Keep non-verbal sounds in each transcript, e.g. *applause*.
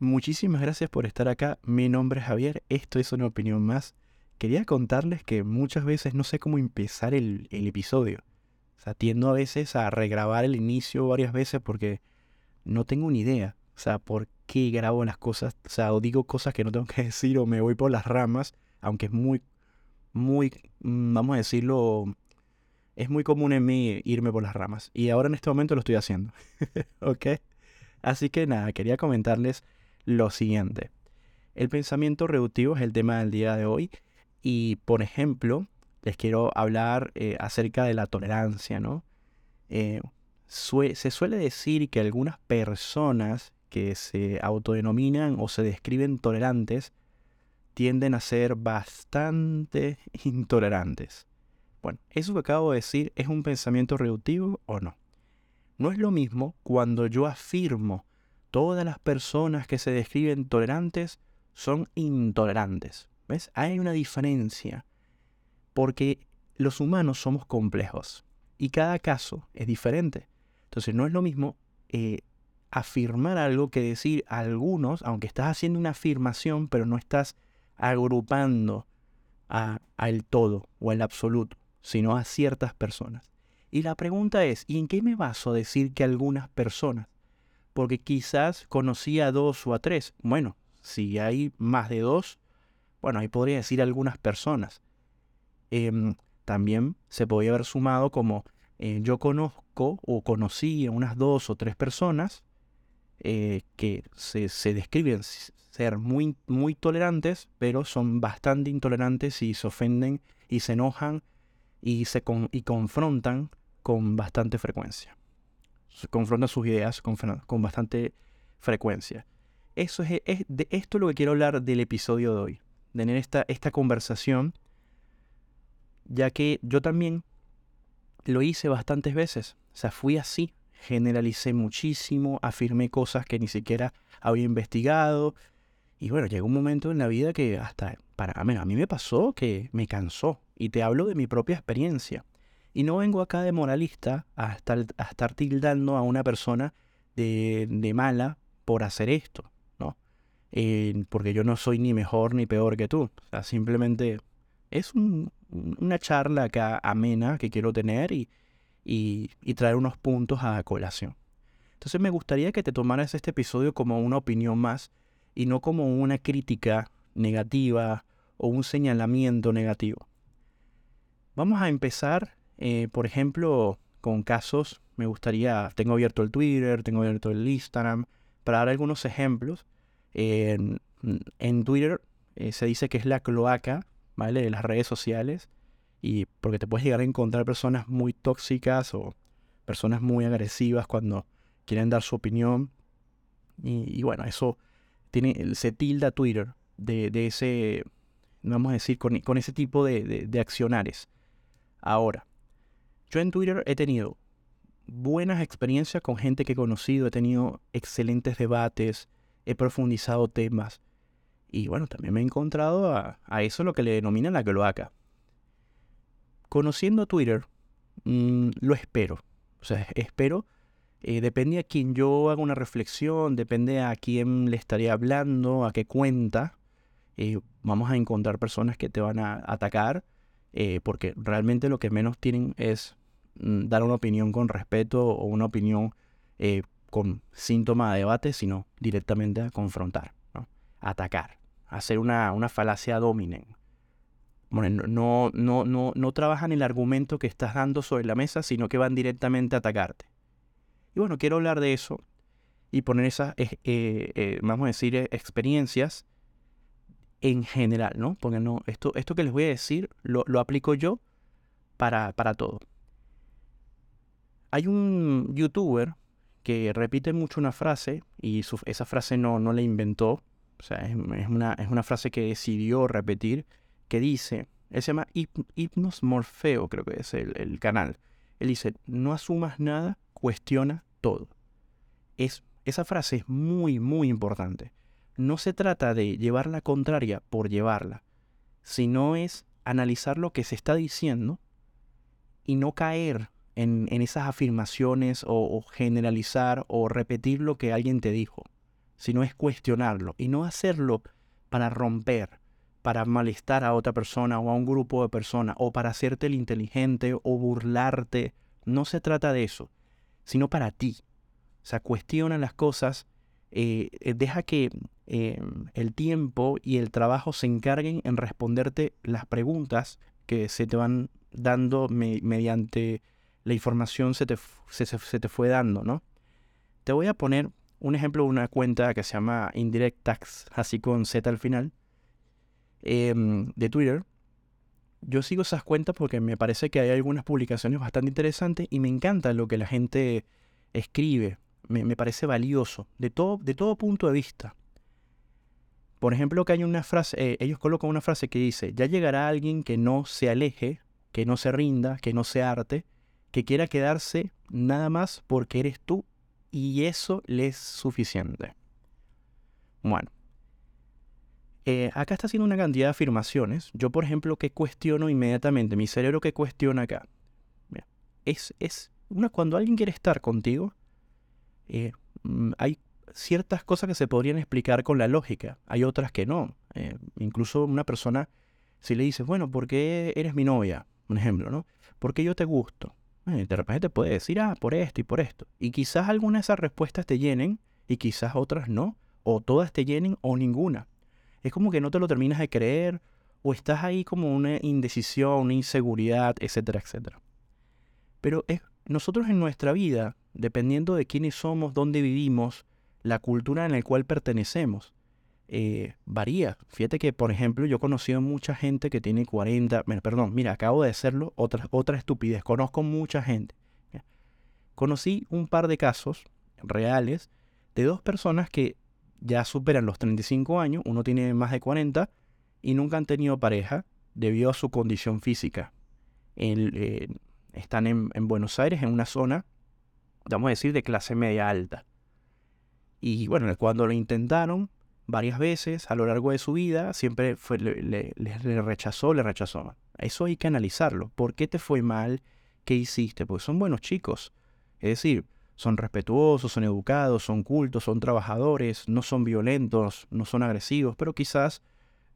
Muchísimas gracias por estar acá. Mi nombre es Javier, esto es una opinión más. Quería contarles que muchas veces no sé cómo empezar el, episodio. O sea, tiendo a veces a regrabar el inicio varias veces porque no tengo ni idea. O sea, por qué grabo las cosas. O sea, o digo cosas que no tengo *laughs* que decir o me voy por las ramas. Aunque es muy, muy, mm, vamos a decirlo, es muy común en mí irme por las ramas. Y ahora en este momento lo estoy haciendo. *laughs* ¿Ok? Así que nada, quería comentarles lo siguiente. El pensamiento reductivo es el tema del día de hoy y, por ejemplo, les quiero hablar eh, acerca de la tolerancia, ¿no? Eh, se suele decir que algunas personas que se autodenominan o se describen tolerantes tienden a ser bastante *laughs* intolerantes. Bueno, ¿eso que acabo de decir es un pensamiento reductivo o no? No es lo mismo cuando yo afirmo todas las personas que se describen tolerantes son intolerantes. ¿Ves? Hay una diferencia. Porque los humanos somos complejos y cada caso es diferente. Entonces no es lo mismo eh, afirmar algo que decir a algunos, aunque estás haciendo una afirmación, pero no estás agrupando al todo o al absoluto, sino a ciertas personas. Y la pregunta es, ¿y en qué me baso a decir que algunas personas? Porque quizás conocía a dos o a tres. Bueno, si hay más de dos, bueno, ahí podría decir algunas personas. Em, también se podría haber sumado como eh, yo conozco o conocí a unas dos o tres personas eh, que se, describen ser muy, muy tolerantes, pero son bastante intolerantes y se ofenden y se enojan y se y confrontan con bastante frecuencia confronta sus ideas con, bastante frecuencia. Eso es, de esto es lo que quiero hablar del episodio de hoy. Tener esta, esta conversación, ya que yo también lo hice bastantes veces. O sea, fui así. Generalicé muchísimo, afirmé cosas que ni siquiera había investigado. Y bueno, llegó un momento en la vida que hasta para a mí me pasó que me cansó. Y te hablo de mi propia experiencia. Y no vengo acá de moralista a estar, a estar tildando a una persona de, mala por hacer esto, ¿no? Eh, porque yo no soy ni mejor ni peor que tú. O sea, simplemente es una charla acá amena que quiero tener y, y traer unos puntos a colación. Entonces me gustaría que te tomaras este episodio como una opinión más y no como una crítica negativa o un señalamiento negativo. Vamos a empezar eh, por ejemplo, con casos, me gustaría, tengo abierto el Twitter, tengo abierto el Instagram, para dar algunos ejemplos. en, Twitter eh, se dice que es la cloaca, ¿vale? De las redes sociales. Y porque te puedes llegar a encontrar personas muy tóxicas o personas muy agresivas cuando quieren dar su opinión. Y, bueno, eso tiene, se tilda Twitter de, ese, vamos a decir, con, ese tipo de, de accionares. Ahora, yo en Twitter he tenido buenas experiencias con gente que he conocido, he tenido excelentes debates, he profundizado temas. Y bueno, también me he encontrado a, eso lo que le denominan la cloaca. Conociendo Twitter, mm, lo espero. O sea, espero. Eh, depende a quién yo haga una reflexión, depende a quién le estaría hablando, a qué cuenta. Eh, vamos a encontrar personas que te van a atacar, eh, porque realmente lo que menos tienen es dar una opinión con respeto o una opinión eh, con síntoma de debate, sino directamente a confrontar, atacar, hacer una, una falacia dominen. Bueno, no, no, no, no trabajan el argumento que estás dando sobre la mesa, sino que van directamente a atacarte. Y bueno, quiero hablar de eso y poner esas, eh, eh, vamos a decir, experiencias en general, ¿no? Porque no, esto, esto que les voy a decir lo, lo aplico yo para, para todo. Hay un youtuber que repite mucho una frase y esa frase no, no la inventó, o sea, es, una, es una frase que decidió repetir, que dice, él se llama Hypnos Morfeo, creo que es el, el, canal. Él dice, no asumas nada, cuestiona todo. Es, esa frase es muy, muy importante. No se trata de llevar la contraria por llevarla, sino es analizar lo que se está diciendo y no caer en, esas afirmaciones o, generalizar o repetir lo que alguien te dijo. sino es cuestionarlo y no hacerlo para romper, para malestar a otra persona o a un grupo de personas o para hacerte el inteligente o burlarte. No se trata de eso, sino para ti. O sea, cuestiona las cosas, eh, deja que eh, el tiempo y el trabajo se encarguen en responderte las preguntas que se te van dando mediante la información se te, se, te fue dando, ¿no? Te voy a poner un ejemplo de una cuenta que se llama Indirect Tax, así con Z al final, em, de Twitter. Yo sigo esas cuentas porque me parece que hay algunas publicaciones bastante interesantes y me encanta lo que la gente escribe. Me, parece valioso, de todo, de todo punto de vista. Por ejemplo, que hay una frase, eh, ellos colocan una frase que dice, ya llegará alguien que no se aleje, que no se rinda, que no se arte, que quiera quedarse nada más porque eres tú y eso le es suficiente. Bueno, eh, acá está haciendo una cantidad de afirmaciones. Yo, por ejemplo, que cuestiono inmediatamente, mi cerebro que cuestiona acá. es, es una, cuando alguien quiere estar contigo, eh, mm, hay ciertas cosas que se podrían explicar con la lógica, hay otras que no. Eh, incluso una persona, si le dices, bueno, ¿por qué eres mi novia? Un ejemplo, ¿no? ¿Por qué yo te gusto? De repente te puede decir, ah, por esto y por esto. Y quizás algunas de esas respuestas te llenen y quizás otras no. O todas te llenen o ninguna. Es como que no te lo terminas de creer o estás ahí como una indecisión, una inseguridad, etcétera, etcétera. Pero es, nosotros en nuestra vida, dependiendo de quiénes somos, dónde vivimos, la cultura en la cual pertenecemos, eh, varía. Fíjate que, por ejemplo, yo he conocido mucha gente que tiene 40, perdón, mira, acabo de hacerlo, otra, otra estupidez, conozco mucha gente. Conocí un par de casos reales de dos personas que ya superan los 35 años, uno tiene más de 40 y nunca han tenido pareja debido a su condición física. Eh, están en, en Buenos Aires, en una zona, vamos a decir, de clase media alta. Y bueno, cuando lo intentaron, varias veces a lo largo de su vida, siempre le, rechazó, le rechazó. Eso hay que analizarlo. ¿Por qué te fue mal? ¿Qué hiciste? Porque son buenos chicos. Es decir, son respetuosos, son educados, son cultos, son trabajadores, no son violentos, no son agresivos, pero quizás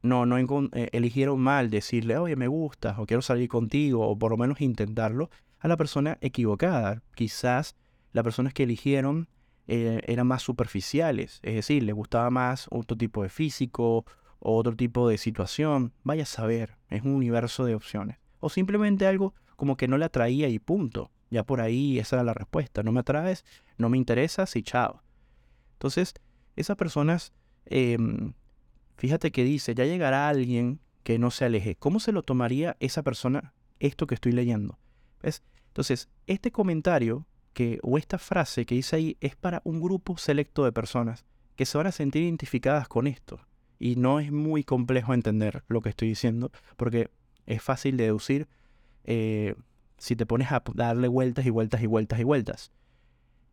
no, no eh, eligieron mal decirle, oye, me gusta, o quiero salir contigo, o por lo menos intentarlo, a la persona equivocada. Quizás las personas que eligieron eh, eran más superficiales, es decir, le gustaba más otro tipo de físico otro tipo de situación, vaya a saber, es un universo de opciones. O simplemente algo como que no le atraía y punto. Ya por ahí esa era la respuesta, no me atraes, no me interesas y chao. Entonces, esas personas, em, fíjate que dice, ya llegará alguien que no se aleje. ¿Cómo se lo tomaría esa persona esto que estoy leyendo? ¿Ves? Entonces, este comentario que, o esta frase que dice ahí es para un grupo selecto de personas que se van a sentir identificadas con esto. Y no es muy complejo entender lo que estoy diciendo, porque es fácil de deducir eh, si te pones a darle vueltas y vueltas y vueltas y vueltas.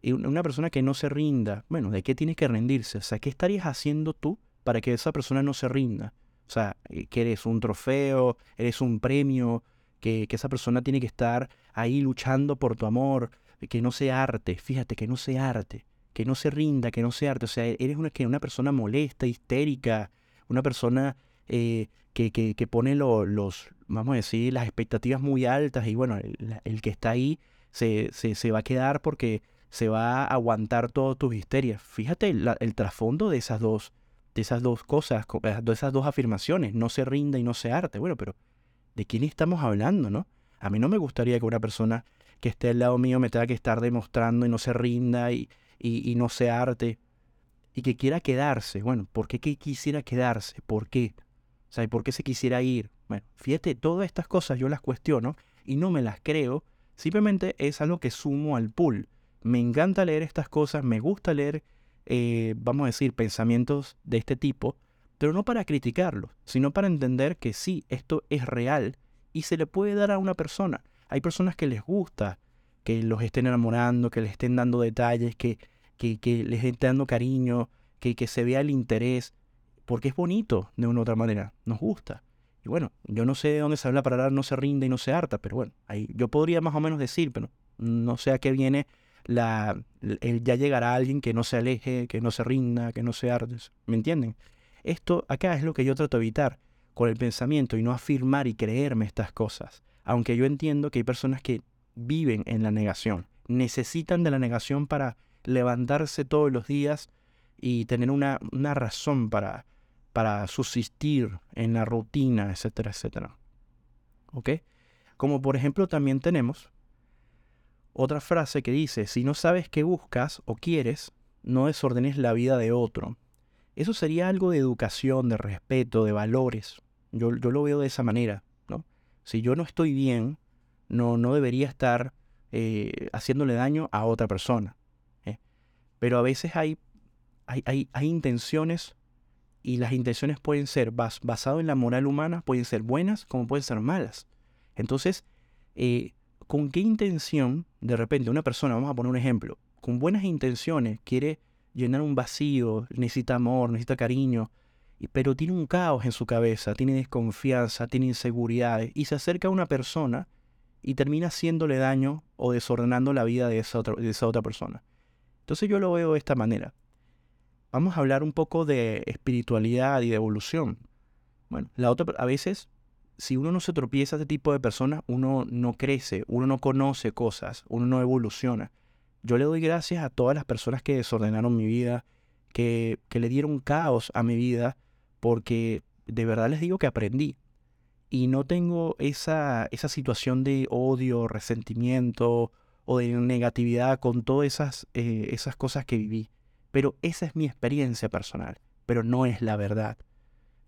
Y una persona que no se rinda, bueno, ¿de qué tiene que rendirse? O sea, ¿qué estarías haciendo tú para que esa persona no se rinda? O sea, eh, que eres un trofeo, eres un premio, que, que esa persona tiene que estar ahí luchando por tu amor, que no sea arte, fíjate, que no sea arte, que no se rinda, que no sea arte. O sea, eres una, que una persona molesta, histérica, una persona eh, que, que, pone los, vamos a decir, las expectativas muy altas y bueno, el, que está ahí se, se, va a quedar porque se va a aguantar todas tus histerias. Fíjate el trasfondo de esas dos, de esas dos cosas, eh, de esas dos afirmaciones, no se rinda y no se arte. Bueno, pero ¿de quién estamos hablando, no? A mí no me gustaría que una persona que esté al lado mío me tenga que estar demostrando y no se rinda y, y, no se arte y que quiera quedarse. Bueno, ¿por qué quisiera quedarse? ¿Por qué? O sea, ¿por qué se quisiera ir? Bueno, fíjate, todas estas cosas yo las cuestiono y no me las creo, simplemente es algo que sumo al pool. Me encanta leer estas cosas, me gusta leer, eh, vamos a decir, pensamientos de este tipo, pero no para criticarlos, sino para entender que sí, esto es real y se le puede dar a una persona. Hay personas que les gusta que los estén enamorando, que les estén dando detalles, que, que, les estén dando cariño, que, que se vea el interés, porque es bonito de una u otra manera, nos gusta. Y bueno, yo no sé de dónde sale la palabra no se rinde y no se harta, pero bueno, ahí yo podría más o menos decir, pero no sé a qué viene la, ya llegará alguien que no se aleje, que no se rinda, que no se arde. ¿Me entienden? Esto acá es lo que yo trato de evitar con el pensamiento y no afirmar y creerme estas cosas. Aunque yo entiendo que hay personas que viven en la negación, necesitan de la negación para levantarse todos los días y tener una, una razón para, para subsistir en la rutina, etcétera, etcétera. ¿Ok? Como por ejemplo también tenemos otra frase que dice, si no sabes qué buscas o quieres, no desordenes la vida de otro. Eso sería algo de educación, de respeto, de valores. Yo, yo lo veo de esa manera. Si yo no estoy bien, no, no debería estar eh, haciéndole daño a otra persona. ¿eh? Pero a veces hay, hay, hay, hay, intenciones y las intenciones pueden ser bas, basadas en la moral humana, pueden ser buenas como pueden ser malas. Entonces, eh, ¿con qué intención de repente una persona, vamos a poner un ejemplo, con buenas intenciones quiere llenar un vacío, necesita amor, necesita cariño, pero tiene un caos en su cabeza, tiene desconfianza, tiene inseguridades y se acerca a una persona y termina haciéndole daño o desordenando la vida de esa, otra, persona. Entonces yo lo veo de esta manera. Vamos a hablar un poco de espiritualidad y de evolución. Bueno, la otra, a veces, si uno no se tropieza a este tipo de personas, uno no crece, uno no conoce cosas, uno no evoluciona. Yo le doy gracias a todas las personas que desordenaron mi vida, que, que le dieron caos a mi vida, porque de verdad les digo que aprendí y no tengo esa, esa situación de odio, resentimiento o de negatividad con todas esas, eh, esas cosas que viví. Pero esa es mi experiencia personal, pero no es la verdad,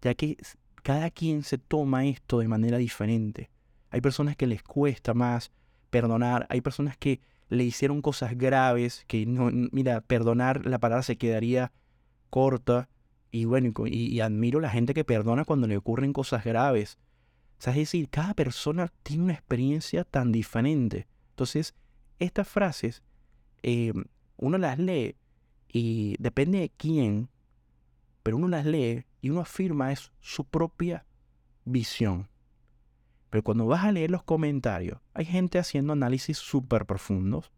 ya que cada quien se toma esto de manera diferente. Hay personas que les cuesta más perdonar, hay personas que le hicieron cosas graves, que no, mira, perdonar la palabra se quedaría corta, y bueno, y, y admiro la gente que perdona cuando le ocurren cosas graves es decir, cada persona tiene una experiencia tan diferente. Entonces, estas frases, eh, uno las lee y depende de quién, pero uno las lee y uno afirma es su propia visión. Pero cuando vas a leer los comentarios, hay gente haciendo análisis súper profundos,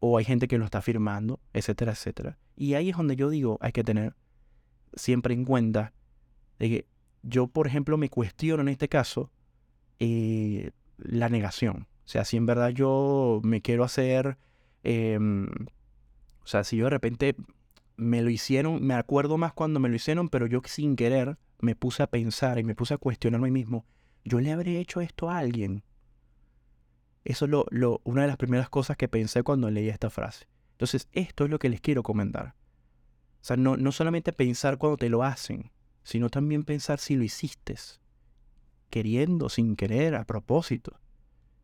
o hay gente que lo está afirmando, etcétera, etcétera. Y ahí es donde yo digo, hay que tener siempre en cuenta de que yo, por ejemplo, me cuestiono en este caso eh, la negación. O sea, si en verdad yo me quiero hacer, em, o sea, si yo de repente me lo hicieron, me acuerdo más cuando me lo hicieron, pero yo sin querer me puse a pensar y me puse a cuestionarme a mí mismo, yo le habré hecho esto a alguien. Eso es lo, lo, una de las primeras cosas que pensé cuando leí esta frase. Entonces, esto es lo que les quiero comentar. Sea, no, no solamente pensar cuando te lo hacen, sino también pensar si lo hiciste, queriendo, sin querer, a propósito.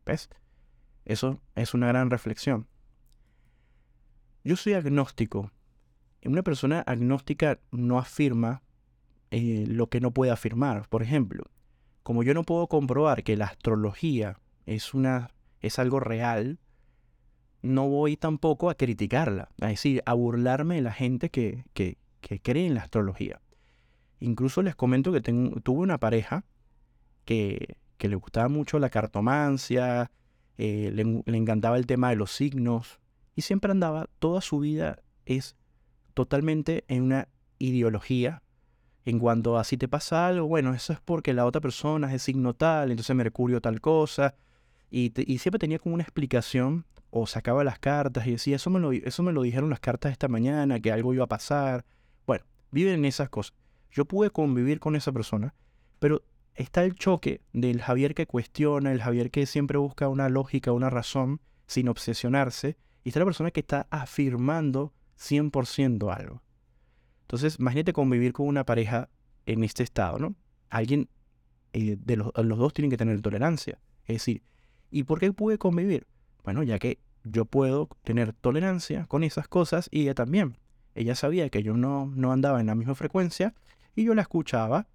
¿Ves? Eso es una gran reflexión. Yo soy agnóstico. Una persona agnóstica no afirma eh, lo que no puede afirmar. Por ejemplo, como yo no puedo comprobar que la astrología es, una, es algo real, no voy tampoco a criticarla, es decir, a burlarme de la gente que, que cree en la astrología. Incluso les comento que tuve una pareja que, le gustaba mucho la cartomancia, eh, le, encantaba el tema de los signos y siempre andaba, toda su vida es totalmente en una ideología en cuanto a si te pasa algo, bueno, eso es porque la otra persona es signo tal, entonces Mercurio tal cosa, y, siempre tenía como una explicación o sacaba las cartas y decía, eso me, lo, eso me lo dijeron las cartas esta mañana, que algo iba a pasar. Bueno, viven en esas cosas. Yo pude convivir con esa persona, pero está el choque del Javier que cuestiona, el Javier que siempre busca una lógica, una razón, sin obsesionarse, y está la persona que está afirmando 100% algo. Entonces, imagínate convivir con una pareja en este estado, ¿no? Alguien, eh, de los, los dos tienen que tener tolerancia. Es decir, ¿y por qué pude convivir? Bueno, ya que yo puedo tener tolerancia con esas cosas y ella también. Ella sabía que yo no, no andaba en la misma frecuencia y yo la escuchaba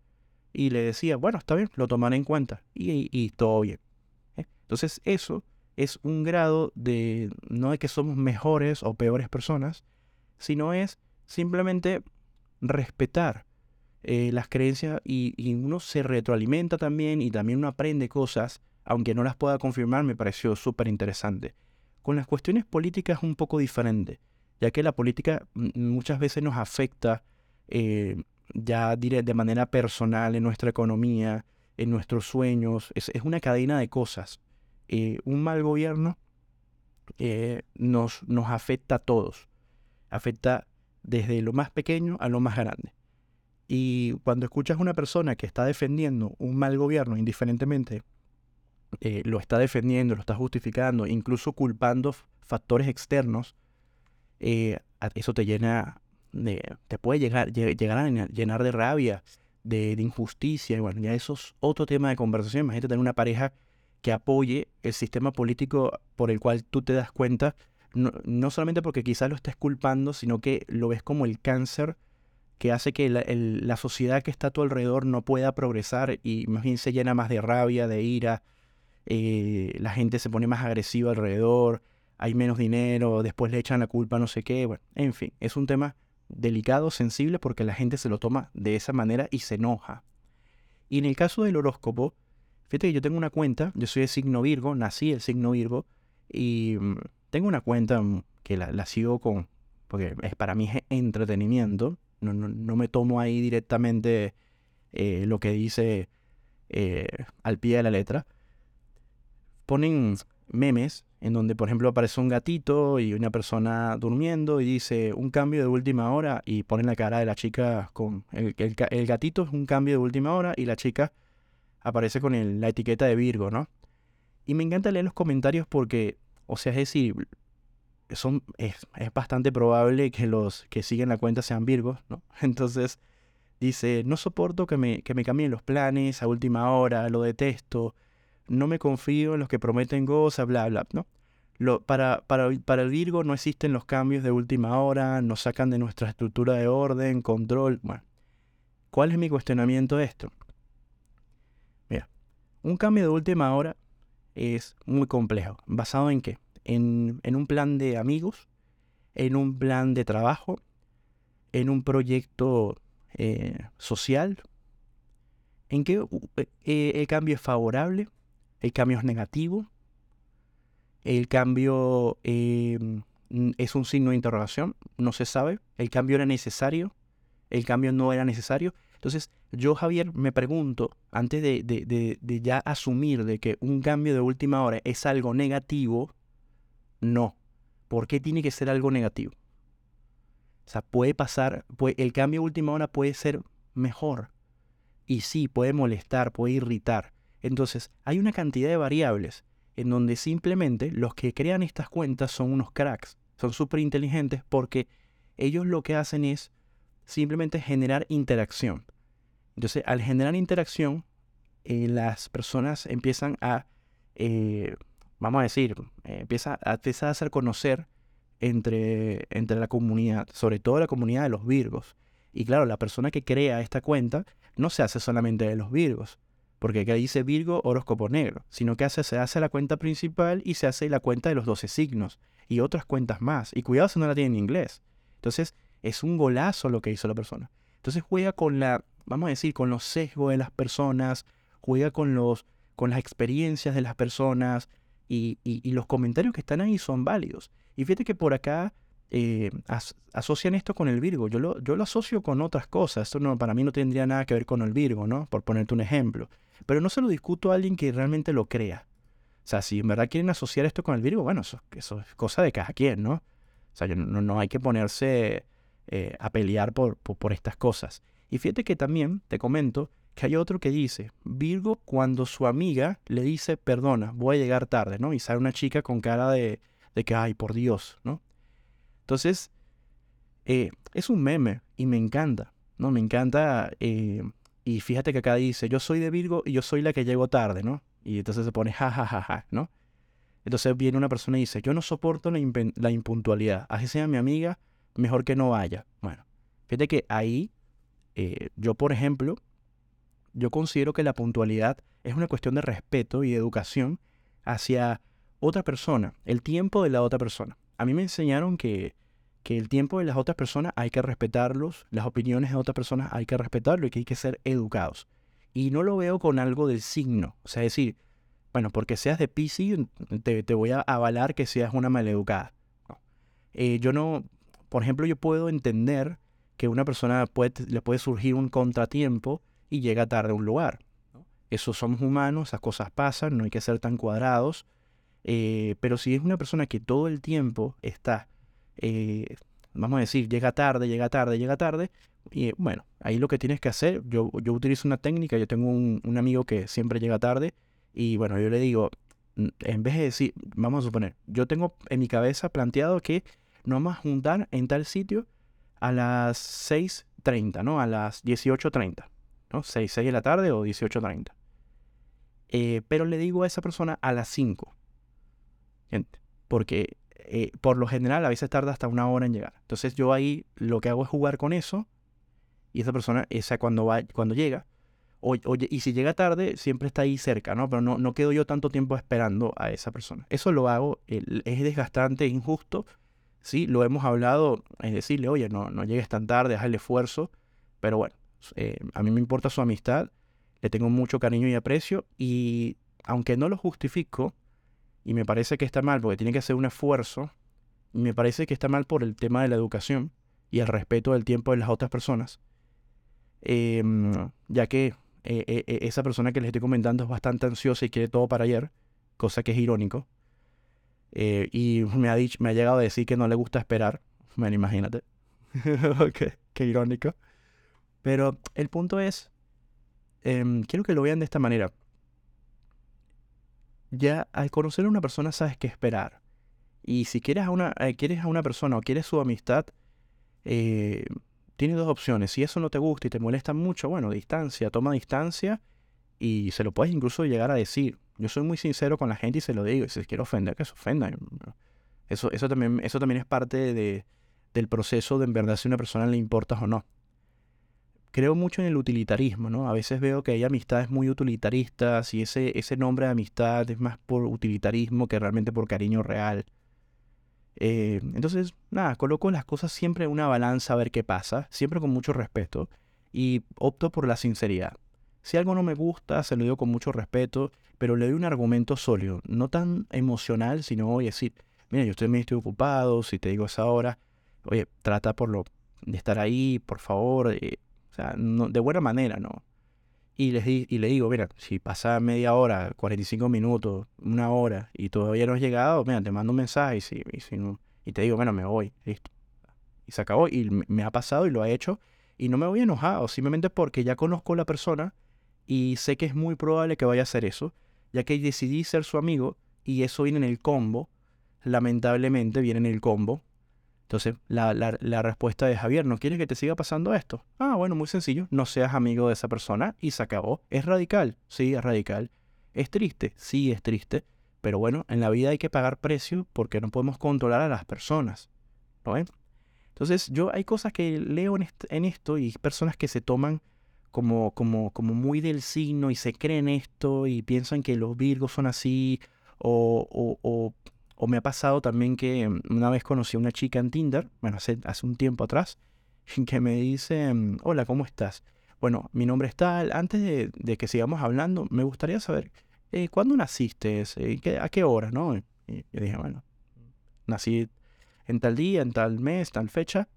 y le decía, bueno, está bien, lo tomaré en cuenta. Y, todo bien. ¿eh? Entonces eso es un grado de, no de que somos mejores o peores personas, sino es simplemente respetar eh, las creencias y, y, uno se retroalimenta también y también uno aprende cosas, aunque no las pueda confirmar, me pareció súper interesante. Con las cuestiones políticas es un poco diferente, ya que la política muchas veces nos afecta eh, ya diré, de manera personal en nuestra economía, en nuestros sueños. Es, una cadena de cosas. Eh, un mal gobierno eh, nos, nos afecta a todos. Afecta desde lo más pequeño a lo más grande. Y cuando escuchas a una persona que está defendiendo un mal gobierno, indiferentemente, eh, lo está defendiendo, lo está justificando, incluso culpando factores externos, eso te llena te puede llegar, llegar a llenar de rabia, de, injusticia, y bueno, ya eso es otro tema de conversación. Imagínate tener una pareja que apoye el sistema político por el cual tú te das cuenta, no, solamente porque quizás lo estés culpando, sino que lo ves como el cáncer que hace que la, sociedad que está a tu alrededor no pueda progresar y más bien se llena más de rabia, de ira, eh, la gente se pone más agresiva alrededor, hay menos dinero, después le echan la culpa no sé qué, bueno, en fin, es un tema delicado, sensible, porque la gente se lo toma de esa manera y se enoja. Y en el caso del horóscopo, fíjate que yo tengo una cuenta, yo soy de signo Virgo, nací el signo Virgo, y mm, tengo una cuenta mm, que la, sigo con, porque es, para mí es entretenimiento, no, no, me tomo ahí directamente eh, lo que dice eh, al pie de la letra. Ponen memes en donde, por ejemplo, aparece un gatito y una persona durmiendo y dice un cambio de última hora y ponen la cara de la chica con... El, el, gatito es un cambio de última hora y la chica aparece con la etiqueta de Virgo, ¿no? Y me encanta leer los comentarios porque, o sea, es decir, son, es, es bastante probable que los que siguen la cuenta sean Virgos, ¿no? *laughs* Entonces dice, no soporto que me, que me cambien los planes a última hora, lo detesto no me confío en los que prometen cosas, bla, bla, ¿no? Para, para, el Virgo no existen los cambios de última hora, nos sacan de nuestra estructura de orden, control. Bueno, ¿cuál es mi cuestionamiento de esto? Mira, un cambio de última hora es muy complejo. ¿Basado en qué? En, en un plan de amigos, en un plan de trabajo, en un proyecto eh, social. ¿En qué eh, el cambio es favorable? El cambio es negativo, el cambio em, es un signo de interrogación, no se sabe, el cambio era necesario, el cambio no era necesario. Entonces, yo, Javier, me pregunto, antes de, de, ya asumir de que un cambio de última hora es algo negativo, no. ¿Por qué tiene que ser algo negativo? O sea, puede pasar, el cambio de última hora puede ser mejor. Y sí, puede molestar, puede irritar. Entonces, hay una cantidad de variables en donde simplemente los que crean estas cuentas son unos cracks, son súper inteligentes porque ellos lo que hacen es simplemente generar interacción. Entonces, al generar interacción, eh, las personas empiezan a, eh, vamos a decir, eh, empieza, a, empieza a hacer conocer entre, entre la comunidad, sobre todo la comunidad de los Virgos. Y claro, la persona que crea esta cuenta no se hace solamente de los Virgos, porque acá dice Virgo horóscopo negro, sino que hace, se hace la cuenta principal y se hace la cuenta de los 12 signos y otras cuentas más. Y cuidado si no la tiene en inglés. Entonces, es un golazo lo que hizo la persona. Entonces juega con la, vamos a decir, con los sesgos de las personas, juega con, los, con las experiencias de las personas y, los comentarios que están ahí son válidos. Y fíjate que por acá eh, asocian esto con el Virgo. Yo lo, yo lo asocio con otras cosas. Esto no, para mí no tendría nada que ver con el Virgo, ¿no? Por ponerte un ejemplo. Pero no se lo discuto a alguien que realmente lo crea. O sea, si en verdad quieren asociar esto con el Virgo, bueno, eso, es cosa de cada quien, ¿no? O sea, no, no hay que ponerse eh, a pelear por, por, estas cosas. Y fíjate que también te comento que hay otro que dice, Virgo cuando su amiga le dice, perdona, voy a llegar tarde, ¿no? Y sale una chica con cara de, de que, ay, por Dios, ¿no? Entonces, eh, es un meme y me encanta, ¿no? Me encanta eh, y fíjate que acá dice, yo soy de Virgo y yo soy la que llego tarde, ¿no? Y entonces se pone ja, ja, ja, ja, ¿no? Entonces viene una persona y dice, yo no soporto la, impuntualidad. Así sea mi amiga, mejor que no vaya. Bueno, fíjate que ahí, eh, yo por ejemplo, yo considero que la puntualidad es una cuestión de respeto y de educación hacia otra persona, el tiempo de la otra persona. A mí me enseñaron que que el tiempo de las otras personas hay que respetarlos, las opiniones de otras personas hay que respetarlo y que hay que ser educados. Y no lo veo con algo del signo. O sea, decir, bueno, porque seas de PC, te, te voy a avalar que seas una maleducada. Eh, yo no, por ejemplo, yo puedo entender que una persona le puede surgir un contratiempo y llega tarde a un lugar. Eso somos humanos, esas cosas pasan, no hay que ser tan cuadrados. Eh, pero si es una persona que todo el tiempo está, eh, vamos a decir, llega tarde, llega tarde, llega tarde, y bueno, ahí lo que tienes que hacer, yo, yo utilizo una técnica, yo tengo un, un amigo que siempre llega tarde, y bueno, yo le digo, en vez de decir, vamos a suponer, yo tengo en mi cabeza planteado que nos vamos a juntar en tal sitio a las 6.30, ¿no? A las 18.30, ¿no? 6, 6 de la tarde o 18.30. Eh, pero le digo a esa persona a las 5. Porque eh, por lo general a veces tarda hasta una hora en llegar. Entonces yo ahí lo que hago es jugar con eso y esa persona, esa cuando, va, cuando llega, oye, y si llega tarde, siempre está ahí cerca, ¿no? Pero no, no quedo yo tanto tiempo esperando a esa persona. Eso lo hago, es desgastante, es injusto. Sí, lo hemos hablado, es decirle, oye, no, no llegues tan tarde, haz el esfuerzo. Pero bueno, eh, a mí me importa su amistad, le tengo mucho cariño y aprecio. Y aunque no lo justifico, y me parece que está mal porque tiene que hacer un esfuerzo, y me parece que está mal por el tema de la educación y el respeto del tiempo de las otras personas. Em, ya que eh, eh, eh, esa persona que les estoy comentando es bastante ansiosa y quiere todo para ayer, cosa que es irónico. y me ha, dicho, me ha llegado a decir que no le gusta esperar. Bueno, imagínate. *laughs* qué irónico. Pero el punto es, em, quiero que lo vean de esta manera. Ya al conocer a una persona sabes qué esperar. Y si quieres a una, quieres a una persona o quieres su amistad, eh, Tienes dos opciones. Si eso no te gusta y te molesta mucho, bueno, distancia, toma distancia y se lo puedes incluso llegar a decir. Yo soy muy sincero con la gente y se lo digo. Y si quiero ofender, que se ofenda. Eso, eso, también, eso también es parte de, del proceso de en verdad si a una persona le importas o no. Creo mucho en el utilitarismo, ¿no? A veces veo que hay amistades muy utilitaristas y ese, ese nombre de amistad es más por utilitarismo que realmente por cariño real. Eh, entonces, nada, coloco las cosas siempre en una balanza a ver qué pasa, siempre con mucho respeto, y opto por la sinceridad. Si algo no me gusta, se lo digo con mucho respeto, pero le doy un argumento sólido, no tan emocional, sino decir, mira, yo también estoy ocupado, si te digo esa hora, oye, trata por lo de estar ahí, por favor, eh, de buena manera, ¿no? Y, les y le digo, mira, si pasa media hora, 45 minutos, una hora y todavía no has llegado, mira, te mando un mensaje y, si, y, si no, y te digo, bueno, me voy, listo. Y se acabó y me ha pasado y lo ha hecho y no me voy enojado, simplemente porque ya conozco a la persona y sé que es muy probable que vaya a hacer eso, ya que decidí ser su amigo y eso viene en el combo, lamentablemente viene en el combo entonces, la, la, respuesta de Javier, ¿no quieres que te siga pasando esto? Ah, bueno, muy sencillo, no seas amigo de esa persona y se acabó. ¿Es radical? Sí, es radical. ¿Es triste? Sí, es triste. Pero bueno, en la vida hay que pagar precio porque no podemos controlar a las personas. ¿No ven? Entonces, yo hay cosas que leo en, esto y personas que se toman como, como, como muy del signo y se creen esto y piensan que los virgos son así o, o, o o me ha pasado también que mm, una vez conocí a una chica en Tinder, bueno, hace, hace un tiempo atrás, *laughs* que me dice, mm, hola, ¿cómo estás? Bueno, mi nombre es tal. Antes de, que sigamos hablando, me gustaría saber, eh, ¿cuándo naciste? Eh, ¿A qué hora? ¿no? Y yo dije, bueno, nací en tal día, en tal mes, tal fecha,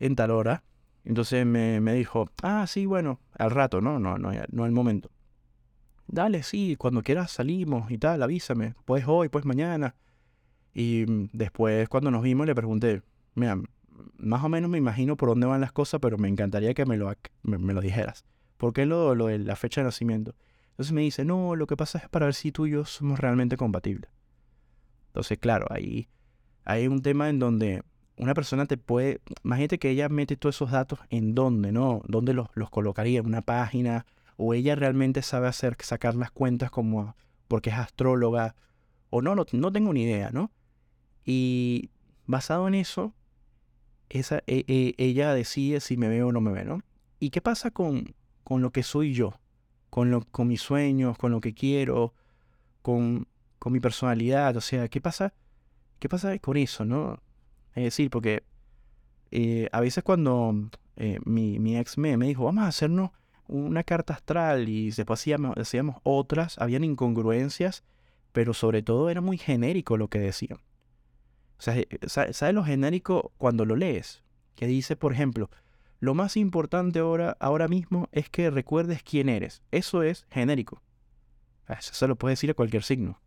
en tal hora. Entonces me, me dijo, ah, sí, bueno, al rato, ¿no? No, no, no al momento dale, sí, cuando quieras salimos y tal, avísame, pues hoy, pues mañana. Y mm, después cuando nos vimos le pregunté, mira, más o menos me imagino por dónde van las cosas, pero me encantaría que me lo, me, lo dijeras. ¿Por qué lo, lo de la fecha de nacimiento? Entonces me dice, no, lo que pasa es para ver si tú y yo somos realmente compatibles. Entonces, claro, ahí hay un tema en donde una persona te puede, imagínate que ella mete todos esos datos en dónde, ¿no? ¿Dónde los, los colocaría? ¿En una página? O ella realmente sabe hacer sacar las cuentas como porque es astróloga o no, no, no tengo ni idea, ¿no? Y basado en eso, esa, e, e, ella decide si me ve o no me ve, ¿no? ¿Y qué pasa con, con lo que soy yo? Con, lo, con mis sueños, con lo que quiero, con, con mi personalidad, o sea, ¿qué pasa? ¿Qué pasa con eso, no? Es decir, porque eh, a veces cuando eh, mi, mi, ex me, me dijo, vamos a hacernos una carta astral y después hacíamos, hacíamos otras, habían incongruencias, pero sobre todo era muy genérico lo que decían. O sea, ¿sabes lo genérico cuando lo lees? Que dice, por ejemplo, lo más importante ahora, ahora mismo es que recuerdes quién eres. Eso es genérico. Eso se lo puede decir a cualquier signo.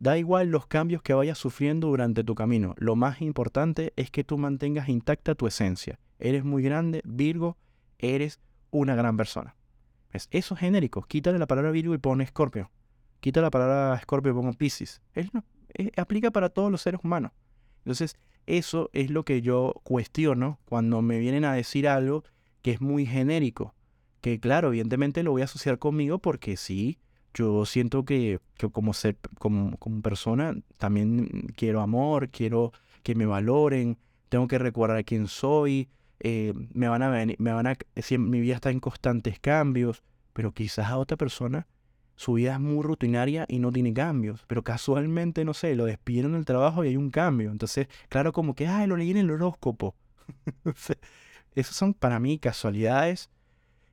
Da igual los cambios que vayas sufriendo durante tu camino. Lo más importante es que tú mantengas intacta tu esencia. Eres muy grande, Virgo, eres una gran persona. ¿Ves? Eso es genérico. Quítale la palabra Virgo y pone Escorpio. Quita la palabra Escorpio y pone Pisces. no, eh, aplica para todos los seres humanos. Entonces, eso es lo que yo cuestiono cuando me vienen a decir algo que es muy genérico. Que claro, evidentemente lo voy a asociar conmigo porque sí, yo siento que, como, ser, como, como persona también quiero amor, quiero que me valoren, tengo que recordar quién soy, eh, me van a venir, me van a, mi vida está en constantes cambios, pero quizás a otra persona su vida es muy rutinaria y no tiene cambios, pero casualmente, no sé, lo despidieron del trabajo y hay un cambio. Entonces, claro, como que, ay, lo leí en el horóscopo. *laughs* Esas son para mí casualidades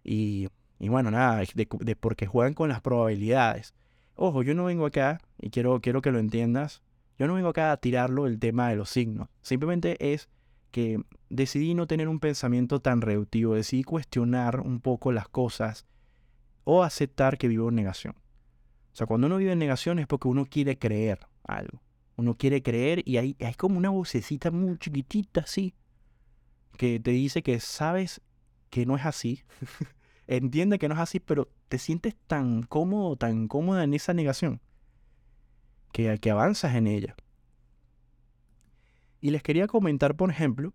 y, y bueno, nada, de, de, porque juegan con las probabilidades. Ojo, yo no vengo acá, y quiero, quiero que lo entiendas, yo no vengo acá a tirarlo el tema de los signos. Simplemente es que decidí no tener un pensamiento tan reductivo, decidí cuestionar un poco las cosas o aceptar que vivo en negación. O sea, cuando uno vive en negación es porque uno quiere creer algo. Uno quiere creer y hay, hay como una vocecita muy chiquitita así que te dice que sabes que no es así. *laughs* Entiende que no es así, pero te sientes tan cómodo, tan cómoda en esa negación que, que avanzas en ella. Y les quería comentar, por ejemplo,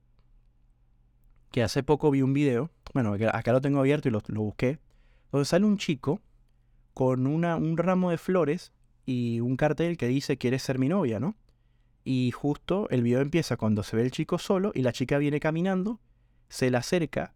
que hace poco vi un video, bueno, acá lo tengo abierto y lo, busqué, donde sale un chico con una, un ramo de flores y un cartel que dice quieres ser mi novia, ¿no? Y justo el video empieza cuando se ve el chico solo y la chica viene caminando, se le acerca,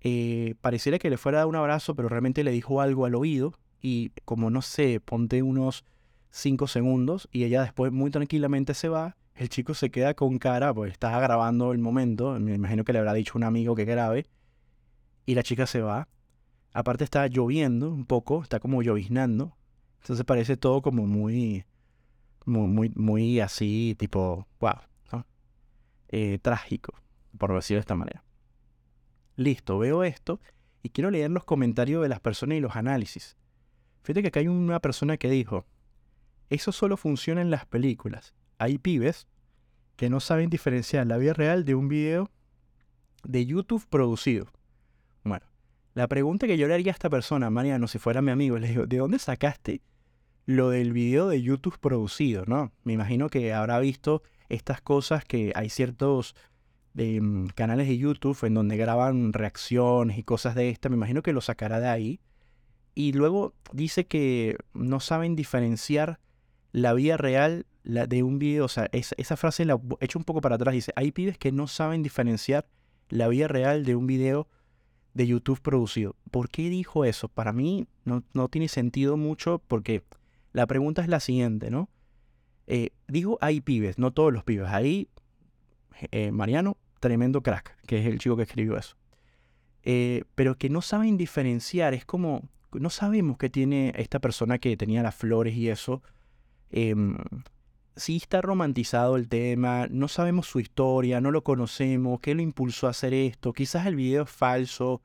eh, pareciera que le fuera a dar un abrazo, pero realmente le dijo algo al oído y como no sé, ponte unos 5 segundos y ella después muy tranquilamente se va. El chico se queda con cara, pues estaba grabando el momento, me imagino que le habrá dicho un amigo que grabe, y la chica se va Aparte está lloviendo un poco, está como lloviznando. Entonces parece todo como muy, muy, muy, así, tipo, wow. Eh, trágico, por decirlo de esta manera. Listo, veo esto y quiero leer los comentarios de las personas y los análisis. Fíjate que acá hay una persona que dijo, eso solo funciona en las películas. Hay pibes que no saben diferenciar la vida real de un video de YouTube producido. Bueno, la pregunta que yo le haría a esta persona, Mariano, si fuera mi amigo, le digo, ¿de dónde sacaste lo del video de YouTube producido, no? Me imagino que habrá visto estas cosas que hay ciertos em, canales de YouTube en donde graban reacciones y cosas de esta. Me imagino que lo sacará de ahí. Y luego dice que no saben diferenciar la vida real de un video. O sea, esa frase la he hecho un poco para atrás. Dice, hay pibes que no saben diferenciar la vida real de un video de YouTube producido. ¿Por qué dijo eso? Para mí no, tiene sentido mucho porque la pregunta es la siguiente, ¿no? Eh, dijo hay pibes, no todos los pibes. Ahí, eh, Mariano, tremendo crack, que es el chico que escribió eso. Eh, pero que no saben diferenciar, es como, no sabemos qué tiene esta persona que tenía las flores y eso. Em, sí está romantizado el tema, no sabemos su historia, no lo conocemos, qué lo impulsó a hacer esto, quizás el video es falso,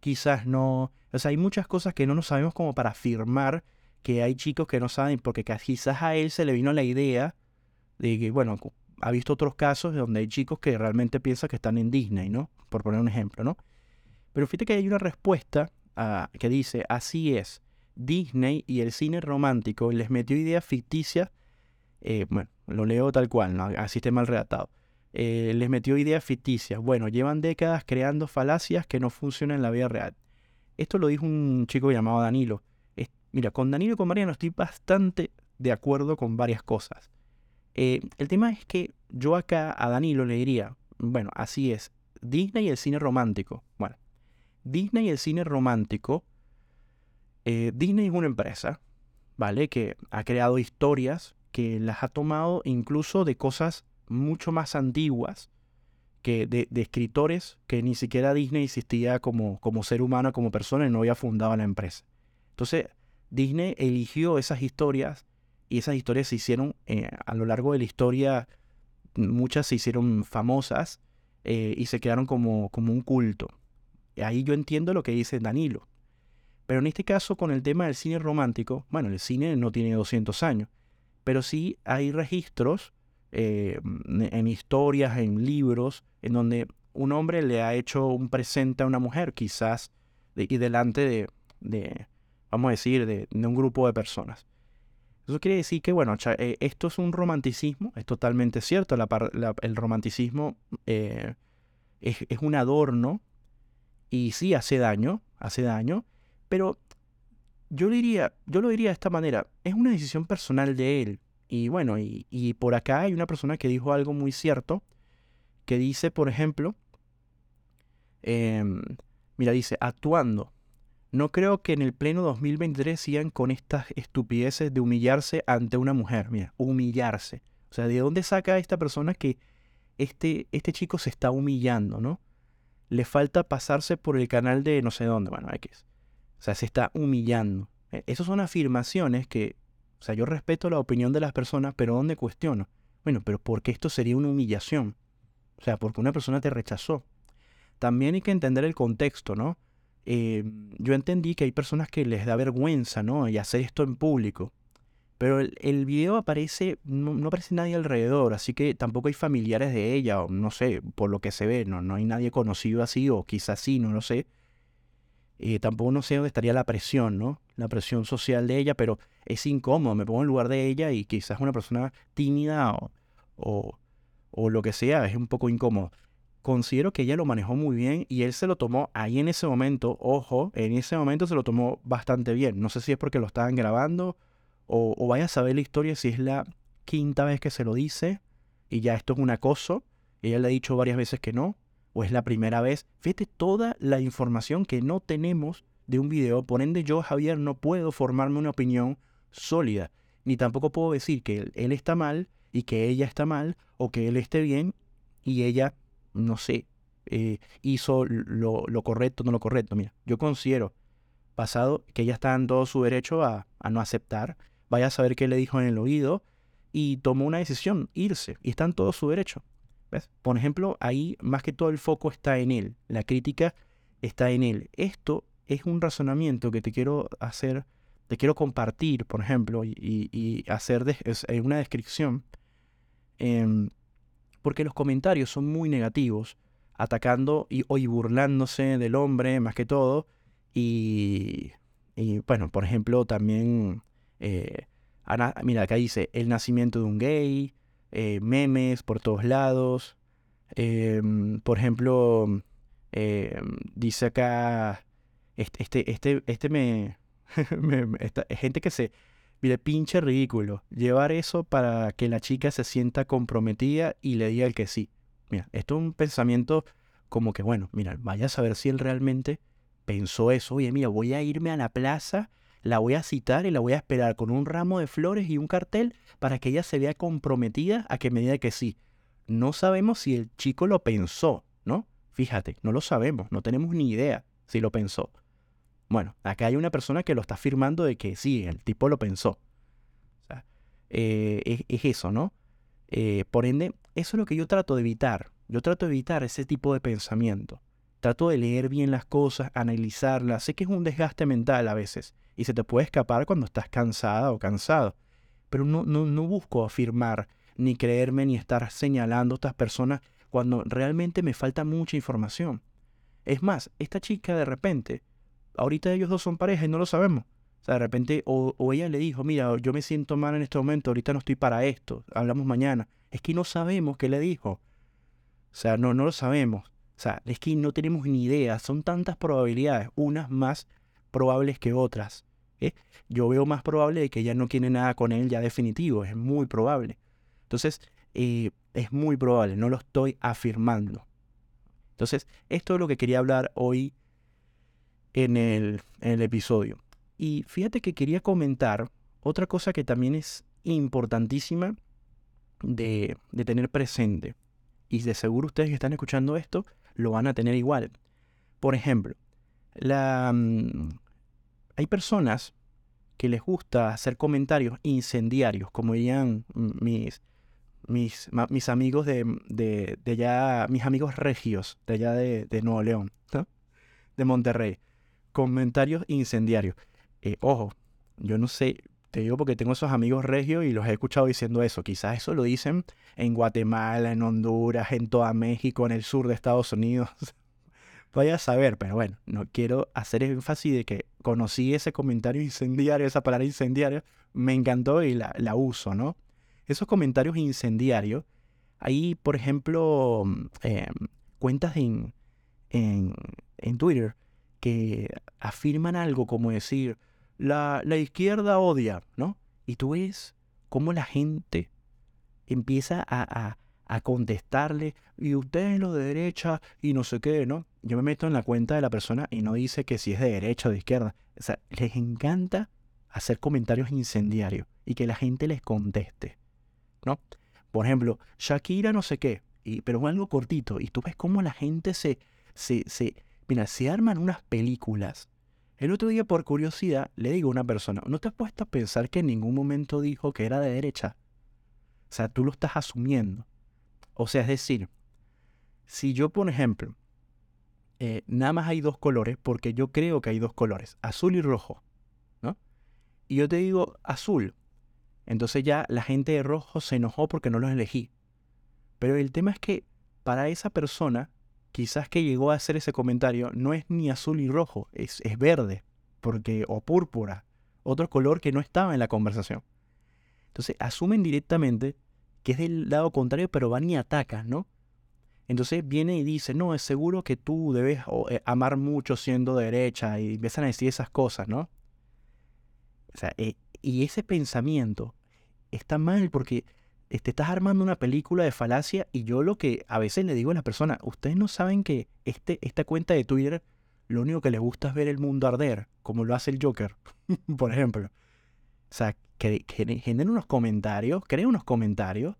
quizás no. O sea, hay muchas cosas que no nos sabemos como para afirmar que hay chicos que no saben, porque quizás a él se le vino la idea de que, bueno, ha visto otros casos donde hay chicos que realmente piensan que están en Disney, ¿no? Por poner un ejemplo, ¿no? Pero fíjate que hay una respuesta ah, que dice, así es, Disney y el cine romántico les metió ideas ficticias eh, bueno, lo leo tal cual, ¿no? así esté mal redactado. Eh, les metió ideas ficticias. Bueno, llevan décadas creando falacias que no funcionan en la vida real. Esto lo dijo un chico llamado Danilo. mira, con Danilo y con Mariano estoy bastante de acuerdo con varias cosas. Eh, el tema es que yo acá a Danilo le diría, bueno, así es, Disney y el cine romántico. Bueno, Disney y el cine romántico, Disney es una empresa, ¿vale? Que ha creado historias que las ha tomado incluso de cosas mucho más antiguas que de, escritores que ni siquiera Disney existía como, como ser humano, como persona y no había fundado la empresa. Entonces, Disney eligió esas historias y esas historias se hicieron eh, a lo largo de la historia, muchas se hicieron famosas eh, y se quedaron como, como un culto. Ahí yo entiendo lo que dice Danilo. Pero en este caso, con el tema del cine romántico, bueno, el cine no tiene 200 años, pero sí hay registros eh, en historias, en libros, en donde un hombre le ha hecho un presente a una mujer, quizás, y delante de, vamos a decir, de, un grupo de personas. Eso quiere decir que, bueno, eh, esto es un romanticismo, es totalmente cierto, el romanticismo eh, es, es, un adorno y sí hace daño, hace daño, pero yo, diría, yo lo diría de esta manera, es una decisión personal de él. Y bueno, y, por acá hay una persona que dijo algo muy cierto, que dice, por ejemplo, em, mira, dice, actuando. No creo que en el pleno 2023 sigan con estas estupideces de humillarse ante una mujer. Mira, humillarse. O sea, ¿de dónde saca esta persona que este, este chico se está humillando, no? Le falta pasarse por el canal de no sé dónde, bueno, X. O sea, se está humillando. E, esas son afirmaciones que, o sea, yo respeto la opinión de las personas, pero ¿dónde cuestiono? Bueno, pero ¿por qué esto sería una humillación? O sea, porque una persona te rechazó. También hay que entender el contexto, ¿no? Eh, yo entendí que hay personas que les da vergüenza, ¿no? Y hacer esto en público. Pero el, video aparece, no, aparece nadie alrededor, así que tampoco hay familiares de ella, o no sé, por lo que se ve, no, no hay nadie conocido así, o quizás sí, no lo sé. Eh, tampoco no sé dónde estaría la presión, ¿no? La presión social de ella, pero es incómodo, me pongo en lugar de ella y quizás una persona tímida o, o, lo que sea, es un poco incómodo. Considero que ella lo manejó muy bien y él se lo tomó ahí en ese momento, ojo, en ese momento se lo tomó bastante bien. No sé si es porque lo estaban grabando o, o vaya a saber la historia si es la quinta vez que se lo dice y ya esto es un acoso. Ella le ha dicho varias veces que no o es la primera vez. Fíjate toda la información que no tenemos de un video. Por ende, yo, Javier, no puedo formarme una opinión sólida. Ni tampoco puedo decir que él, está mal y que ella está mal, o que él esté bien y ella, no sé, eh, hizo lo, correcto no lo correcto. Mira, yo considero pasado que ella está en todo su derecho a, a no aceptar. Vaya a saber qué le dijo en el oído y tomó una decisión, irse. Y está en todo su derecho. Por ejemplo, ahí más que todo el foco está en él, la crítica está en él. Esto es un razonamiento que te quiero hacer, te quiero compartir, por ejemplo, y, hacer una descripción, em, porque los comentarios son muy negativos, atacando y, y burlándose del hombre más que todo, y, bueno, por ejemplo, también, eh, mira, acá dice el nacimiento de un gay, eh, memes por todos lados. Em, por ejemplo, em, dice acá, este, este, este, este me, *laughs* gente que se, mire, pinche ridículo. Llevar eso para que la chica se sienta comprometida y le diga el que sí. Mira, esto es un pensamiento como que, bueno, mira, vaya a saber si él realmente pensó eso. Oye, mira, voy a irme a la plaza la voy a citar y la voy a esperar con un ramo de flores y un cartel para que ella se vea comprometida a que me diga que sí. No sabemos si el chico lo pensó, ¿no? Fíjate, no lo sabemos, no tenemos ni idea si lo pensó. Bueno, acá hay una persona que lo está afirmando de que sí, el tipo lo pensó. Eh, es, eso, ¿no? Eh, por ende, eso es lo que yo trato de evitar. Yo trato de evitar ese tipo de pensamiento. Trato de leer bien las cosas, analizarlas. Sé que es un desgaste mental a veces, y se te puede escapar cuando estás cansada o cansado. Pero no, no, no busco afirmar, ni creerme, ni estar señalando a estas personas cuando realmente me falta mucha información. Es más, esta chica de repente, ahorita ellos dos son pareja y no lo sabemos. O sea, de repente, o, ella le dijo, mira, yo me siento mal en este momento, ahorita no estoy para esto, hablamos mañana. Es que no sabemos qué le dijo. O sea, no, no lo sabemos. O sea, es que no tenemos ni idea. Son tantas probabilidades, unas más probables que otras. ¿eh? Yo veo más probable de que ella no quiere nada con él ya definitivo, es muy probable. Entonces, eh, es muy probable, no lo estoy afirmando. Entonces, esto es lo que quería hablar hoy en el, en el episodio. Y fíjate que quería comentar otra cosa que también es importantísima de, de tener presente. y de seguro ustedes que están escuchando esto lo van a tener igual. Por ejemplo, mm, hay personas que les gusta hacer comentarios incendiarios, como dirían mis, mis, mis amigos de, de, de, allá, mis amigos regios de allá de, de Nuevo León, de Monterrey. Comentarios incendiarios. Eh, ojo, yo no sé, te digo porque tengo esos amigos regios y los he escuchado diciendo eso. Quizás eso lo dicen en Guatemala, en Honduras, en toda México, en el sur de Estados Unidos. *laughs* Vaya a saber, pero bueno, no quiero hacer énfasis de que conocí ese comentario incendiario, esa palabra incendiaria, me encantó y la, la uso, ¿no? Esos comentarios incendiarios, hay, por ejemplo, eh, cuentas en, en, en Twitter que afirman algo como decir, la, la izquierda odia, ¿no? Y tú ves cómo la gente empieza a, a, contestarle, y usted es lo de derecha y no sé qué, ¿no? Yo me meto en la cuenta de la persona y no dice que si es de derecha o de izquierda. O sea, les encanta hacer comentarios incendiarios y que la gente les conteste, ¿no? Por ejemplo, Shakira no sé qué, y, pero algo cortito, y tú ves cómo la gente se, se, se, mira, se arman unas películas el otro día, por curiosidad, le digo a una persona, ¿no te has puesto a pensar que en ningún momento dijo que era de derecha? O sea, tú lo estás asumiendo. O sea, es decir, si yo, por ejemplo, eh, nada más hay dos colores, porque yo creo que hay dos colores, azul y rojo, ¿no? Y yo te digo azul, entonces ya la gente de rojo se enojó porque no los elegí. Pero el tema es que para esa persona quizás que llegó a hacer ese comentario no es ni azul y rojo, es, es verde, porque, o púrpura, otro color que no estaba en la conversación. Entonces asumen directamente que es del lado contrario, pero van y atacan, ¿no? Entonces viene y dice, no, es seguro que tú debes eh, amar mucho siendo derecha y empiezan a decir esas cosas, ¿no? O sea, eh, y ese pensamiento está mal porque te estás armando una película de falacia y yo lo que a veces le digo a las personas, ustedes no saben que este, esta cuenta de Twitter lo único que les gusta es ver el mundo arder, como lo hace el Joker, *laughs* por ejemplo. O sea, que, generen unos comentarios, creen unos comentarios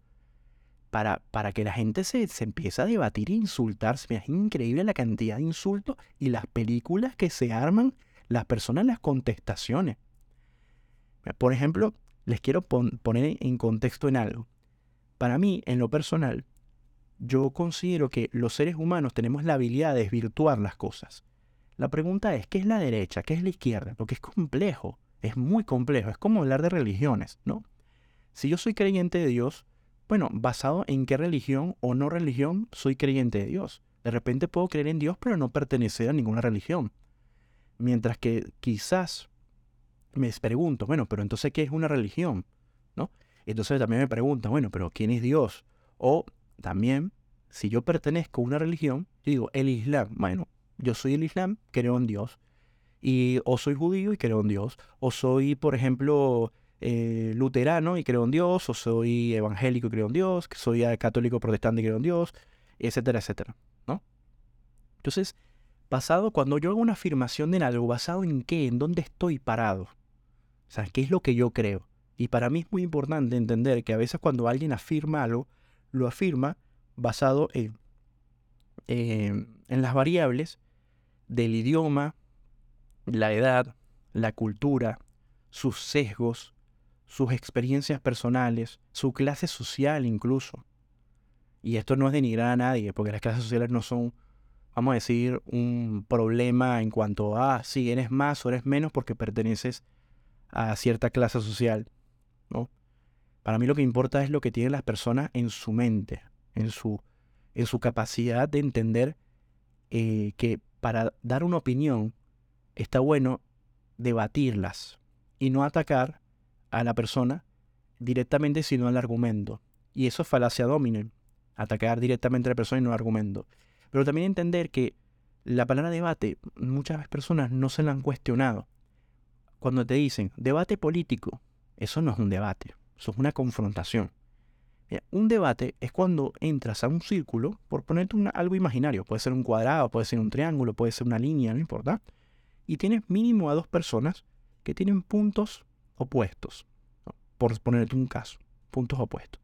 para, para que la gente se, se empiece a debatir e insultarse. es increíble la cantidad de insultos y las películas que se arman las personas, las contestaciones. Por ejemplo, les quiero poner en contexto en algo. Para mí, en lo personal, yo considero que los seres humanos tenemos la habilidad de desvirtuar las cosas. La pregunta es, ¿qué es la derecha? ¿Qué es la izquierda? Porque es complejo, es muy complejo, es como hablar de religiones, ¿no? Si yo soy creyente de Dios, bueno, basado en qué religión o no religión soy creyente de Dios. De repente puedo creer en Dios pero no pertenecer a ninguna religión. Mientras que quizás me pregunto, bueno, pero entonces ¿qué es una religión? ¿No? Entonces también me preguntan, bueno, pero ¿quién es Dios? O también, si yo pertenezco a una religión, yo digo, el Islam. Bueno, yo soy el Islam, creo en Dios. Y, o soy judío y creo en Dios. O soy, por ejemplo, eh, luterano y creo en Dios. O soy evangélico y creo en Dios. Soy católico protestante y creo en Dios. Etcétera, etcétera. ¿No? Entonces, basado, cuando yo hago una afirmación en algo, ¿basado en qué? ¿En dónde estoy parado? O sea, ¿qué es lo que yo creo? Y para mí es muy importante entender que a veces cuando alguien afirma algo, lo afirma basado en, en las variables del idioma, la edad, la cultura, sus sesgos, sus experiencias personales, su clase social incluso. Y esto no es denigrar a nadie, porque las clases sociales no son, vamos a decir, un problema en cuanto a si eres más o eres menos porque perteneces a cierta clase social. Para mí lo que importa es lo que tienen las personas en su mente, en su, en su capacidad de entender eh, que para dar una opinión está bueno debatirlas y no atacar a la persona directamente sino al argumento. Y eso es falacia domine, atacar directamente a la persona y no al argumento. Pero también entender que la palabra debate muchas personas no se la han cuestionado. Cuando te dicen debate político, eso no es un debate, eso es una confrontación. un debate es cuando entras a un círculo, por ponerte algo imaginario, puede ser un cuadrado, puede ser un triángulo, puede ser una línea, no importa, y tienes mínimo a dos personas que tienen puntos opuestos, por ponerte un caso, puntos opuestos.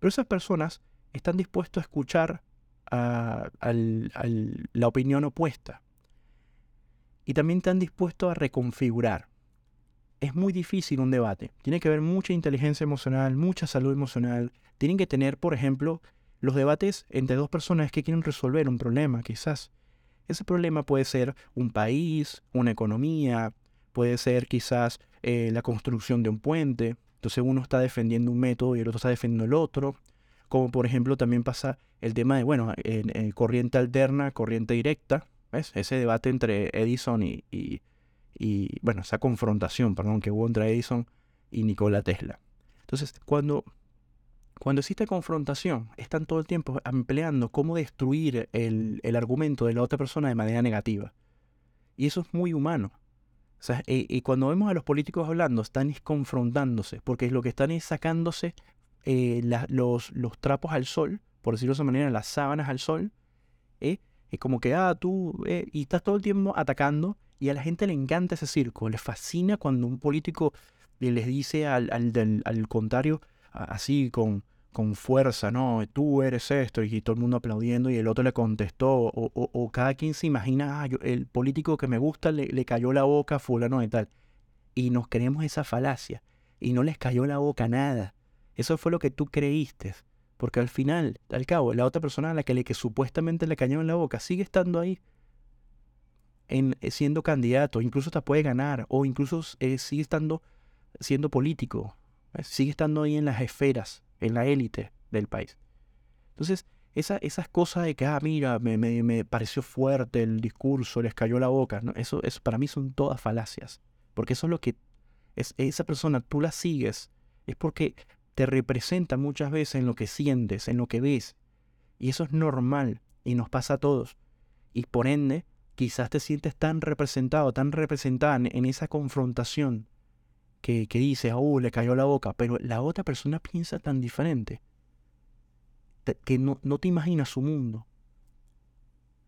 Pero esas personas están dispuestos a escuchar a, la opinión opuesta. Y también están dispuestos a reconfigurar. Es muy difícil un debate. Tiene que haber mucha inteligencia emocional, mucha salud emocional. Tienen que tener, por ejemplo, los debates entre dos personas que quieren resolver un problema, quizás. Ese problema puede ser un país, una economía, puede ser quizás eh, la construcción de un puente. Entonces uno está defendiendo un método y el otro está defendiendo el otro. Como por ejemplo también pasa el tema de, bueno, en, corriente alterna, corriente directa. ¿Ves? Ese debate entre Edison y, y, bueno, esa confrontación, perdón, que hubo entre Edison y Nikola Tesla. Entonces, cuando cuando existe confrontación, están todo el tiempo empleando cómo destruir el, argumento de la otra persona de manera negativa. Y eso es muy humano. y, cuando vemos a los políticos hablando, están confrontándose, porque lo que están es sacándose eh, los, los, trapos al sol, por decirlo de esa manera, las sábanas al sol. ¿eh? Es como que, ah, tú, eh", y estás todo el tiempo atacando, y a la gente le encanta ese circo, le fascina cuando un político les dice al, al, al contrario, así con, con fuerza, no, tú eres esto, y todo el mundo aplaudiendo, y el otro le contestó, o, cada quien se imagina, ah, el político que me gusta le, cayó la boca a fulano y tal. Y nos creemos esa falacia, y no les cayó la boca nada. Eso fue lo que tú creíste, porque al final, al cabo, la otra persona a la que, le, que supuestamente le cayó en la boca sigue estando ahí, en, eh, siendo candidato, incluso te puede ganar, o incluso eh, sigue estando siendo político, sigue estando ahí en las esferas, en la élite del país. Entonces, esa, esas cosas de que, ah, mira, me, me, pareció fuerte el discurso, les cayó la boca, ¿no? eso, eso para mí son todas falacias. Porque eso es lo que es, esa persona, tú la sigues, es porque te representa muchas veces en lo que sientes, en lo que ves. Y eso es normal y nos pasa a todos. Y por ende, quizás te sientes tan representado, tan representada en esa confrontación que, dice, oh, le cayó la boca, pero la otra persona piensa tan diferente que no, te imaginas su mundo.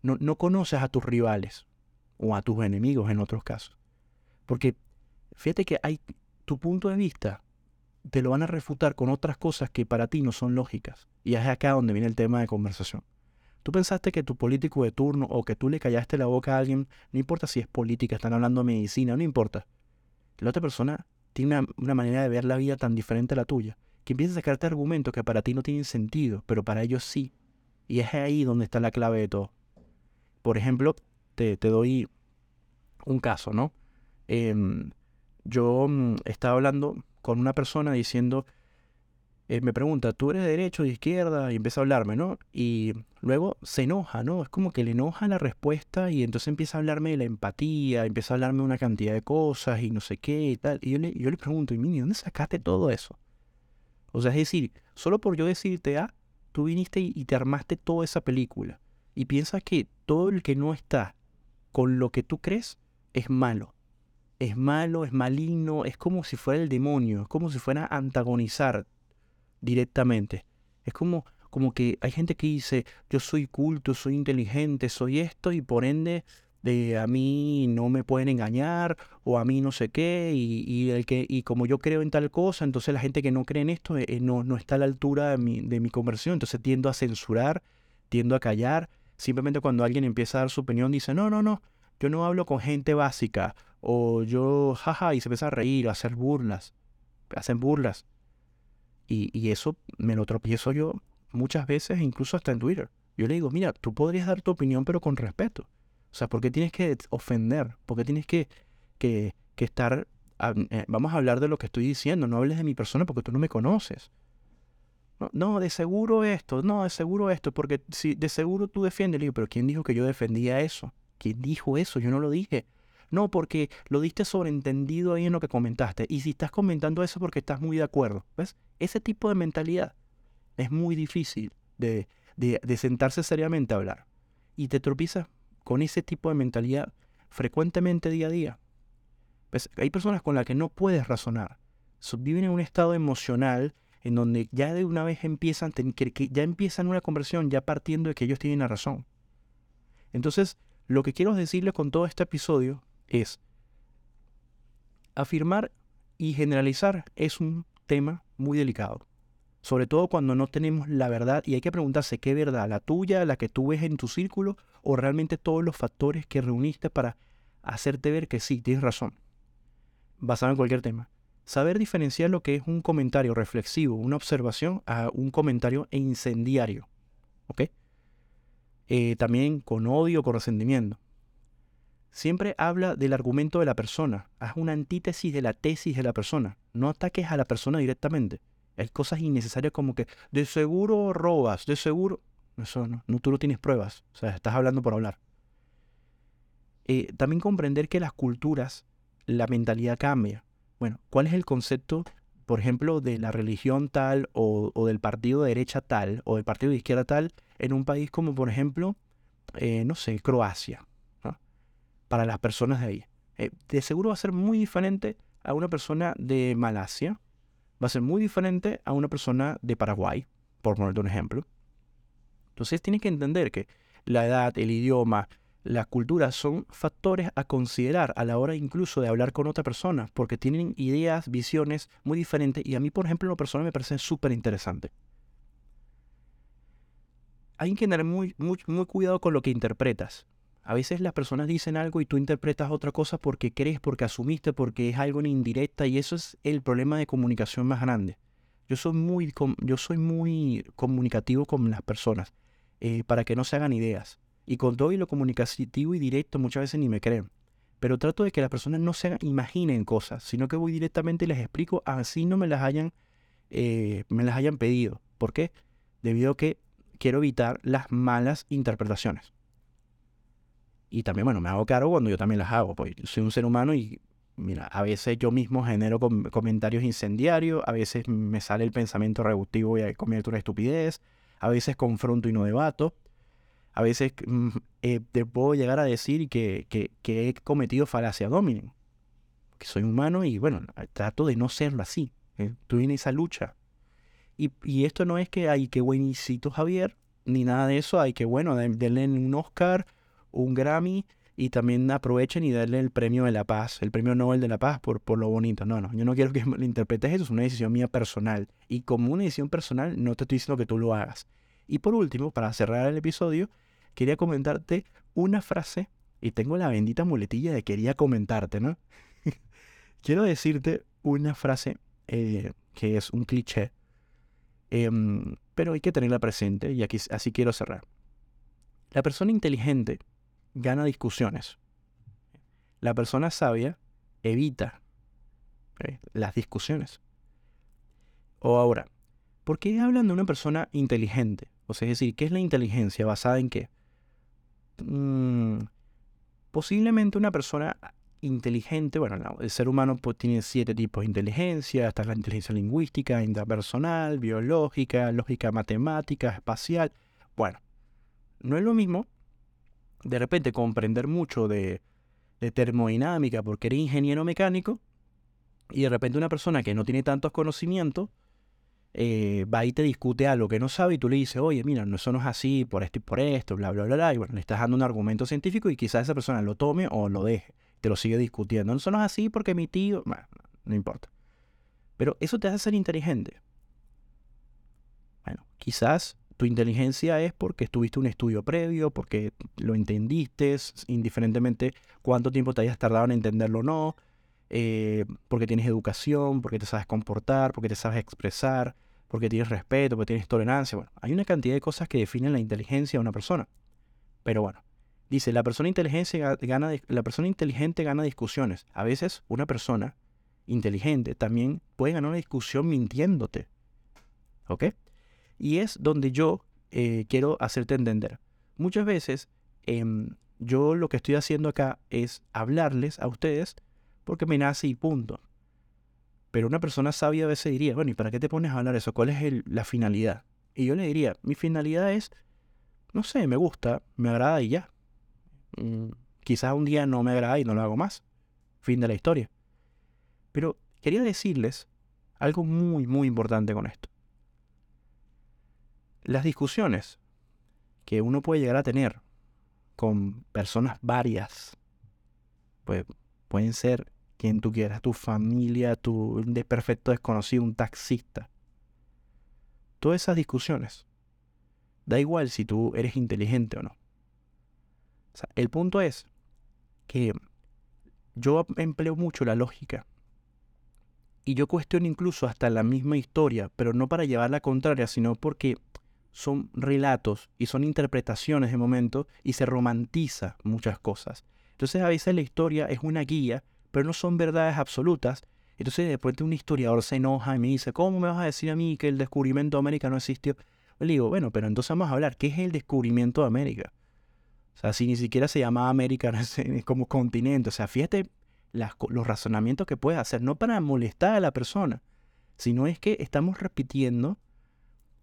No, no conoces a tus rivales o a tus enemigos en otros casos. Porque fíjate que hay tu punto de vista te lo van a refutar con otras cosas que para ti no son lógicas. Y es acá donde viene el tema de conversación. Tú pensaste que tu político de turno o que tú le callaste la boca a alguien, no importa si es política, están hablando de medicina, no importa. La otra persona tiene una, manera de ver la vida tan diferente a la tuya, que empieza a sacarte argumentos que para ti no tienen sentido, pero para ellos sí. Y es ahí donde está la clave de todo. Por ejemplo, te, doy un caso, ¿no? Em, yo mm, estaba hablando con una persona diciendo, eh, me pregunta, ¿tú eres de derecho o de izquierda? Y empieza a hablarme, ¿no? Y luego se enoja, ¿no? Es como que le enoja la respuesta y entonces empieza a hablarme de la empatía, empieza a hablarme de una cantidad de cosas y no sé qué y tal. Y yo le, yo le pregunto, ¿y Mini, dónde sacaste todo eso? O sea, es decir, solo por yo decirte, ah, tú viniste y, y te armaste toda esa película. Y piensas que todo el que no está con lo que tú crees es malo es malo, es maligno, es como si fuera el demonio, es como si fuera a antagonizar directamente. Es como, como que hay gente que dice, yo soy culto, soy inteligente, soy esto y por ende de a mí no me pueden engañar o a mí no sé qué y, el que, y como yo creo en tal cosa, entonces la gente que no cree en esto eh, no, no está a la altura de mi, de mi conversión, entonces tiendo a censurar, tiendo a callar. Simplemente cuando alguien empieza a dar su opinión dice, no, no, no, yo no hablo con gente básica o yo, jaja, y se empieza a reír, a hacer burlas, hacen burlas. Y, eso me lo tropiezo yo muchas veces, incluso hasta en Twitter. Yo le digo, mira, tú podrías dar tu opinión, pero con respeto. O sea, ¿por qué tienes que ofender? ¿Por qué tienes que, que, estar... Eh, vamos a hablar de lo que estoy diciendo, no hables de mi persona porque tú no me conoces. No, no, de seguro esto, no, de seguro esto, porque si de seguro tú defiendes, le digo, pero ¿quién dijo que yo defendía eso? ¿Quién dijo eso? Yo no lo dije. No, porque lo diste sobreentendido ahí en lo que comentaste. Y si estás comentando eso porque estás muy de acuerdo. ¿Ves? Ese tipo de mentalidad es muy difícil de, de, sentarse seriamente a hablar. Y te tropiezas con ese tipo de mentalidad frecuentemente día a día. ¿Ves? Hay personas con las que no puedes razonar. viven en un estado emocional en donde ya de una vez empiezan, ya empiezan una conversión ya partiendo de que ellos tienen la razón. Entonces, lo que quiero decirles con todo este episodio es afirmar y generalizar es un tema muy delicado. Sobre todo cuando no tenemos la verdad y hay que preguntarse qué verdad, la tuya, la que tú ves en tu círculo o realmente todos los factores que reuniste para hacerte ver que sí, tienes razón, basado en cualquier tema. Saber diferenciar lo que es un comentario reflexivo, una observación, a un comentario incendiario. ¿Ok? Eh, también con odio, con resentimiento. Siempre habla del argumento de la persona. Haz una antítesis de la tesis de la persona. No ataques a la persona directamente. Hay cosas innecesarias como que de seguro robas, de seguro. Eso no, no tú no tienes pruebas. O sea, estás hablando por hablar. Eh, también comprender que las culturas, la mentalidad cambia. Bueno, ¿cuál es el concepto, por ejemplo, de la religión tal o, del partido de derecha tal o del partido de izquierda tal en un país como, por ejemplo, eh, no sé, Croacia? Para las personas de ahí. Eh, de seguro va a ser muy diferente a una persona de Malasia. Va a ser muy diferente a una persona de Paraguay, por ponerte un ejemplo. Entonces tienes que entender que la edad, el idioma, las culturas son factores a considerar a la hora incluso de hablar con otra persona, porque tienen ideas, visiones muy diferentes y a mí, por ejemplo, en lo personal me parece súper interesante. Hay que tener muy, muy, muy cuidado con lo que interpretas. A veces las personas dicen algo y tú interpretas otra cosa porque crees, porque asumiste, porque es algo en indirecta y eso es el problema de comunicación más grande. Yo soy muy, yo soy muy comunicativo con las personas eh, para que no se hagan ideas. Y con todo y lo comunicativo y directo muchas veces ni me creen. Pero trato de que las personas no se imaginen cosas, sino que voy directamente y les explico así no me las hayan, eh, me las hayan pedido. ¿Por qué? Debido a que quiero evitar las malas interpretaciones. Y también, bueno, me hago cargo cuando yo también las hago, pues soy un ser humano y, mira, a veces yo mismo genero comentarios incendiarios, a veces me sale el pensamiento reductivo y convierto una estupidez, a veces confronto y no debato, a veces mm, eh, te puedo llegar a decir que, que, he cometido falacia dominen. Que soy humano y bueno, trato de no serlo así. ¿eh? Estoy en esa lucha. Y, y, esto no es que hay que buenísito Javier, ni nada de eso. Hay que, bueno, denle un Oscar, un Grammy y también aprovechen y darle el premio de la paz, el premio Nobel de la paz por, por lo bonito. No, no, yo no quiero que me interpretes eso, es una decisión mía personal. Y como una decisión personal, no te estoy diciendo que tú lo hagas. Y por último, para cerrar el episodio, quería comentarte una frase y tengo la bendita muletilla de quería comentarte, ¿no? *laughs* Quiero decirte una frase eh, que es un cliché, em, pero hay que tenerla presente y aquí, así quiero cerrar. La persona inteligente gana discusiones. La persona sabia evita las discusiones. O ahora, ¿por qué hablan de una persona inteligente? O sea, es decir, ¿qué es la inteligencia? ¿Basada en qué? Mm, posiblemente una persona inteligente, bueno, el ser humano pues, tiene siete tipos de inteligencia, está la inteligencia lingüística, interpersonal, biológica, lógica matemática, espacial. Bueno, no es lo mismo de repente comprender mucho de, de termodinámica porque eres ingeniero mecánico y de repente una persona que no tiene tantos conocimientos eh, va y te discute algo que no sabe y tú le dices, oye, mira, no, eso no es así, por esto y por esto, bla, bla, bla, bla. Y bueno, le estás dando un argumento científico y quizás esa persona lo tome o lo deje, te lo sigue discutiendo. Eso no es así porque mi tío, no importa. Pero eso te hace ser inteligente. Bueno, quizás tu inteligencia es porque estuviste un estudio previo, porque lo entendiste, indiferentemente cuánto tiempo te hayas tardado en entenderlo o no, eh, porque tienes educación, porque te sabes comportar, porque te sabes expresar, porque tienes respeto, porque tienes tolerancia. Bueno, hay una cantidad de cosas que definen la inteligencia de una persona. Pero bueno, dice, la persona, gana, la persona inteligente gana discusiones. A veces una persona inteligente también puede ganar una discusión mintiéndote. ¿Ok? Y es donde yo eh, quiero hacerte entender. Muchas veces em, yo lo que estoy haciendo acá es hablarles a ustedes porque me nace y punto. Pero una persona sabia a veces diría, bueno, ¿y para qué te pones a hablar eso? ¿Cuál es la finalidad? Y yo le diría, mi finalidad es, no sé, me gusta, me agrada y ya. Mm, quizás un día no me agrada y no lo hago más. Fin de la historia. Pero quería decirles algo muy, muy importante con esto. Las discusiones que uno puede llegar a tener con personas varias, pues pueden ser quien tú quieras, tu familia, tu de perfecto desconocido, un taxista. todas esas discusiones. Da igual si tú eres inteligente o no. El punto es que yo empleo mucho la lógica. Y yo cuestiono incluso hasta la misma historia, pero no para llevarla contraria, sino porque son relatos y son interpretaciones de momento y se romantiza muchas cosas. Entonces a veces la historia es una guía, pero no son verdades absolutas. Entonces de un historiador se enoja y me dice, ¿cómo me vas a decir a mí que el descubrimiento de América no existió? Le digo, bueno, pero entonces vamos a hablar, ¿qué es el descubrimiento de América? O sea, si ni siquiera se llama América *laughs* como continente. O sea, fíjate los razonamientos que puedes hacer, no para molestar a la persona, sino es que estamos repitiendo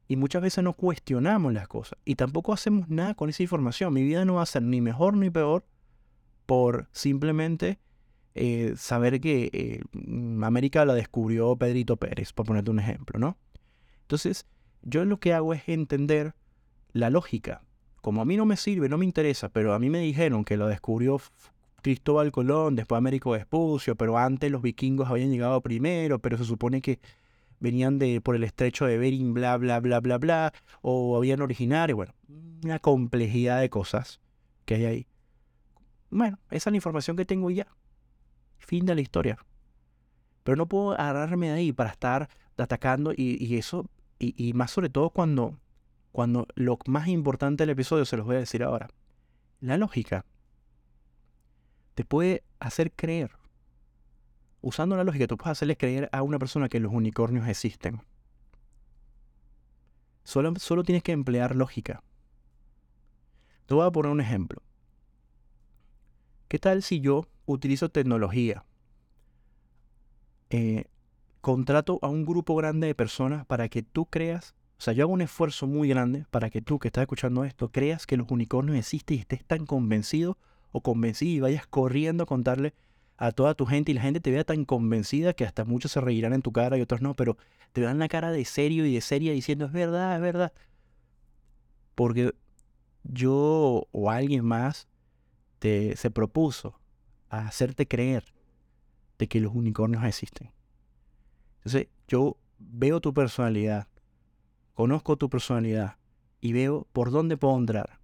y muchas veces no cuestionamos las cosas. Y tampoco hacemos nada con esa información. Mi vida no va a ser ni mejor ni peor por simplemente eh, saber que eh, América la descubrió Pedrito Pérez, por ponerte un ejemplo, ¿no? Entonces, yo lo que hago es entender la lógica como a mí no me sirve, no me interesa, pero a mí me dijeron que lo descubrió Cristóbal Colón, después Américo Vespucio, pero antes los vikingos habían llegado primero, pero se supone que venían de por el estrecho de Bering, bla, bla, bla, bla, bla, o habían originarios, bueno, una complejidad de cosas que hay ahí. Bueno, esa es la información que tengo ya. Fin de la historia. Pero no puedo agarrarme de ahí para estar atacando y, eso, y más sobre todo cuando cuando lo más importante del episodio se los voy a decir ahora. La lógica te puede hacer creer. Usando la lógica, tú puedes hacerle creer a una persona que los unicornios existen. Solo, solo tienes que emplear lógica. Te voy a poner un ejemplo. ¿Qué tal si yo utilizo tecnología? Eh, contrato a un grupo grande de personas para que tú creas o sea, yo hago un esfuerzo muy grande para que tú que estás escuchando esto creas que los unicornios existen y estés tan convencido o convencido y vayas corriendo a contarle a toda tu gente y la gente te vea tan convencida que hasta muchos se reirán en tu cara y otros no, pero te dan la cara de serio y de seria diciendo es verdad, es verdad. Porque yo o alguien más te, se propuso a hacerte creer de que los unicornios existen. Entonces yo veo tu personalidad, conozco tu personalidad y veo por dónde puedo entrar.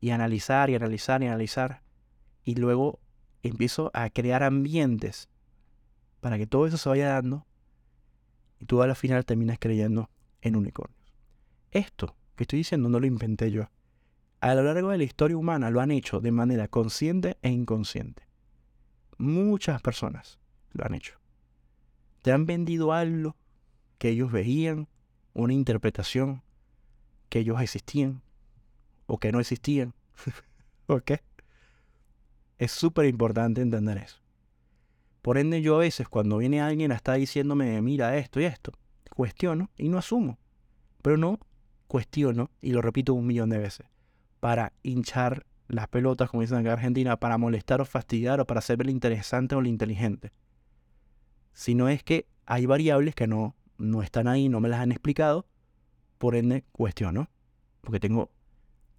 Y analizar y analizar y analizar. Y luego empiezo a crear ambientes para que todo eso se vaya dando. Y tú a final terminas creyendo en unicornios. Esto que estoy diciendo no lo inventé yo. A lo largo de la historia humana lo han hecho de manera consciente e inconsciente. Muchas personas lo han hecho. Te han vendido algo que ellos veían, una interpretación que ellos existían o que no existían. *laughs* ¿Ok? Es súper importante entender eso. Por ende, yo a veces cuando viene alguien a estar diciéndome, mira esto y esto, cuestiono y no asumo. Pero no cuestiono, y lo repito un millón de veces, para hinchar las pelotas, como dicen acá en Argentina, para molestar o fastidiar o para hacerme interesante o lo inteligente. Sino es que hay variables que no no están ahí, no me las han explicado, por ende cuestiono, porque tengo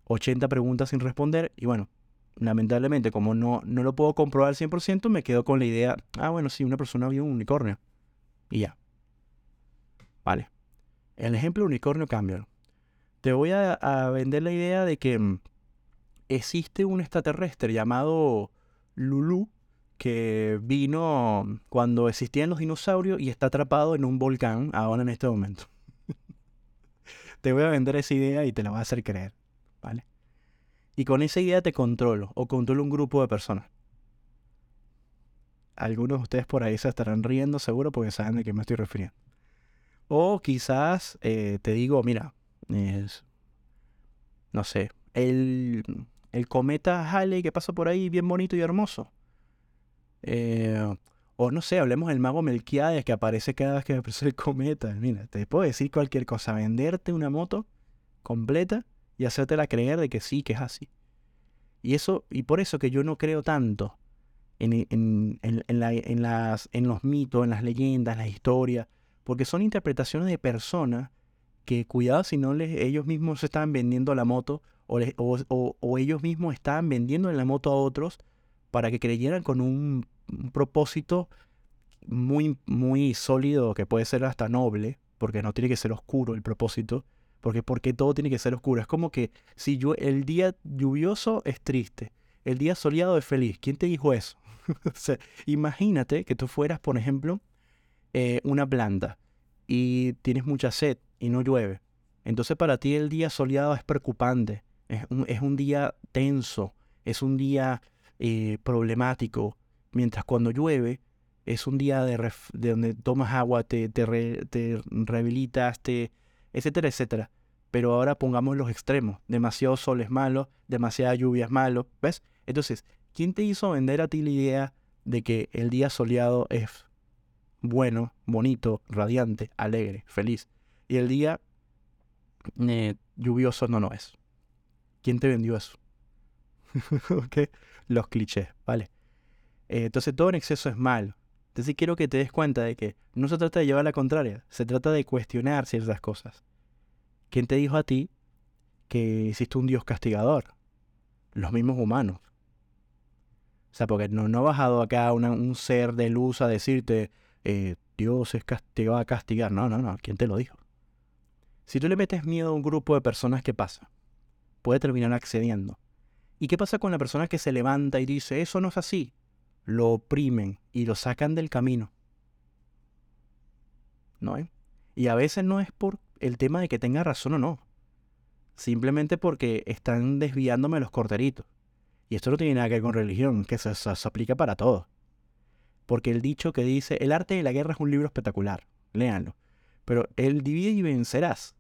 80 preguntas sin responder y bueno, lamentablemente como no, no lo puedo comprobar al 100%, me quedo con la idea, ah bueno, sí, una persona vio un unicornio y ya. Vale. El ejemplo unicornio cambia. Te voy a, a vender la idea de que mm, existe un extraterrestre llamado Lulu que vino cuando existían los dinosaurios y está atrapado en un volcán ahora en este momento. *laughs* te voy a vender esa idea y te la voy a hacer creer, ¿vale? Y con esa idea te controlo o controlo un grupo de personas. Algunos de ustedes por ahí se estarán riendo seguro porque saben de qué me estoy refiriendo. O quizás eh, te digo, mira, es, no sé, el, el cometa Halley que pasa por ahí bien bonito y hermoso eh, o no sé, hablemos del mago Melquiades que aparece cada vez que *laughs* aparece el cometa. Mira, te puedo decir cualquier cosa, venderte una moto completa y hacértela creer de que sí, que es así. Y eso, y por eso que yo no creo tanto en, en, en, la, en, las, en los mitos, en las leyendas, en las historias, porque son interpretaciones de personas que, cuidado, si no les, ellos mismos se estaban vendiendo la moto o, o, o ellos mismos estaban vendiendo la moto a otros para que creyeran con un, propósito muy, muy sólido, que puede ser hasta noble, porque no tiene que ser oscuro el propósito, porque porque todo tiene que ser oscuro. Es como que si yo, el día lluvioso es triste, el día soleado es feliz. ¿Quién te dijo eso? *laughs* imagínate que tú fueras, por ejemplo, eh, una planta y tienes mucha sed y no llueve. Entonces para ti el día soleado es preocupante, es un, es un día tenso, es un día eh, problemático, mientras cuando llueve es un día de, donde tomas agua, te, te, te rehabilitas, te, etcétera, etcétera. Pero ahora pongamos los extremos. Demasiado sol es malo, demasiada lluvia es malo, ¿ves? Entonces, ¿quién te hizo vender a ti la idea de que el día soleado es bueno, bonito, radiante, alegre, feliz? Y el día eh, lluvioso no lo es. ¿Quién te vendió eso? *laughs* Los clichés, ¿vale? Eh, entonces todo en exceso es malo. Entonces quiero que te des cuenta de que no se trata de llevar la contraria, se trata de cuestionar ciertas cosas. ¿Quién te dijo a ti que existe un Dios castigador? Los mismos humanos. O sea, porque no, no ha bajado acá un ser de luz a decirte, eh, Dios es te va a castigar. No, no, no. ¿Quién te lo dijo? Si tú le metes miedo a un grupo de personas, ¿qué pasa? Puede terminar accediendo. ¿Y qué pasa con la persona que se levanta y dice, eso no es así? Lo oprimen y lo sacan del camino. ¿No? Y a veces no es por el tema de que tenga razón o no. Simplemente porque están desviándome los corteritos. Y esto no tiene nada que ver con religión, que se, se aplica para todo. Porque el dicho que dice, el arte de la guerra es un libro espectacular, léanlo. Pero el divide y vencerás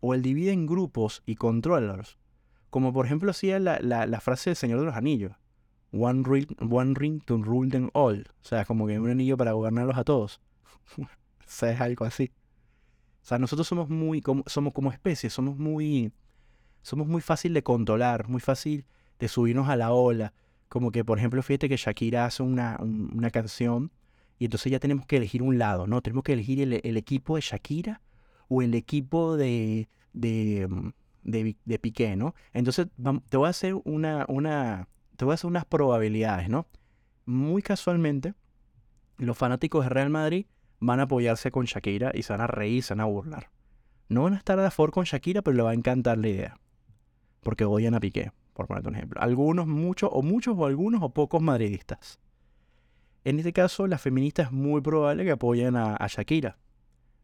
o el divide en grupos y controlalos. Como por ejemplo hacía la, la, frase del Señor de los Anillos. One ring, one ring to rule them all. O sea, como que un anillo para gobernarlos a todos. *laughs* o sea, es algo así. O sea, nosotros somos muy, como, somos como especie, somos muy, somos muy fácil de controlar, muy fácil de subirnos a la ola. Como que, por ejemplo, fíjate que Shakira hace una, una canción y entonces ya tenemos que elegir un lado, ¿no? Tenemos que elegir el, el equipo de Shakira o el equipo de, de, mm, de, Piqué, ¿no? Entonces te voy a hacer una, una, te voy a hacer unas probabilidades, ¿no? Muy casualmente, los fanáticos de Real Madrid van a apoyarse con Shakira y se van a reír, se van a burlar. No van a estar de acuerdo con Shakira, pero le va a encantar la idea. Porque odian a Piqué, por ponerte un ejemplo. Algunos, muchos, o muchos, o algunos, o pocos madridistas. En este caso, las feministas es muy probable que apoyen a, a Shakira.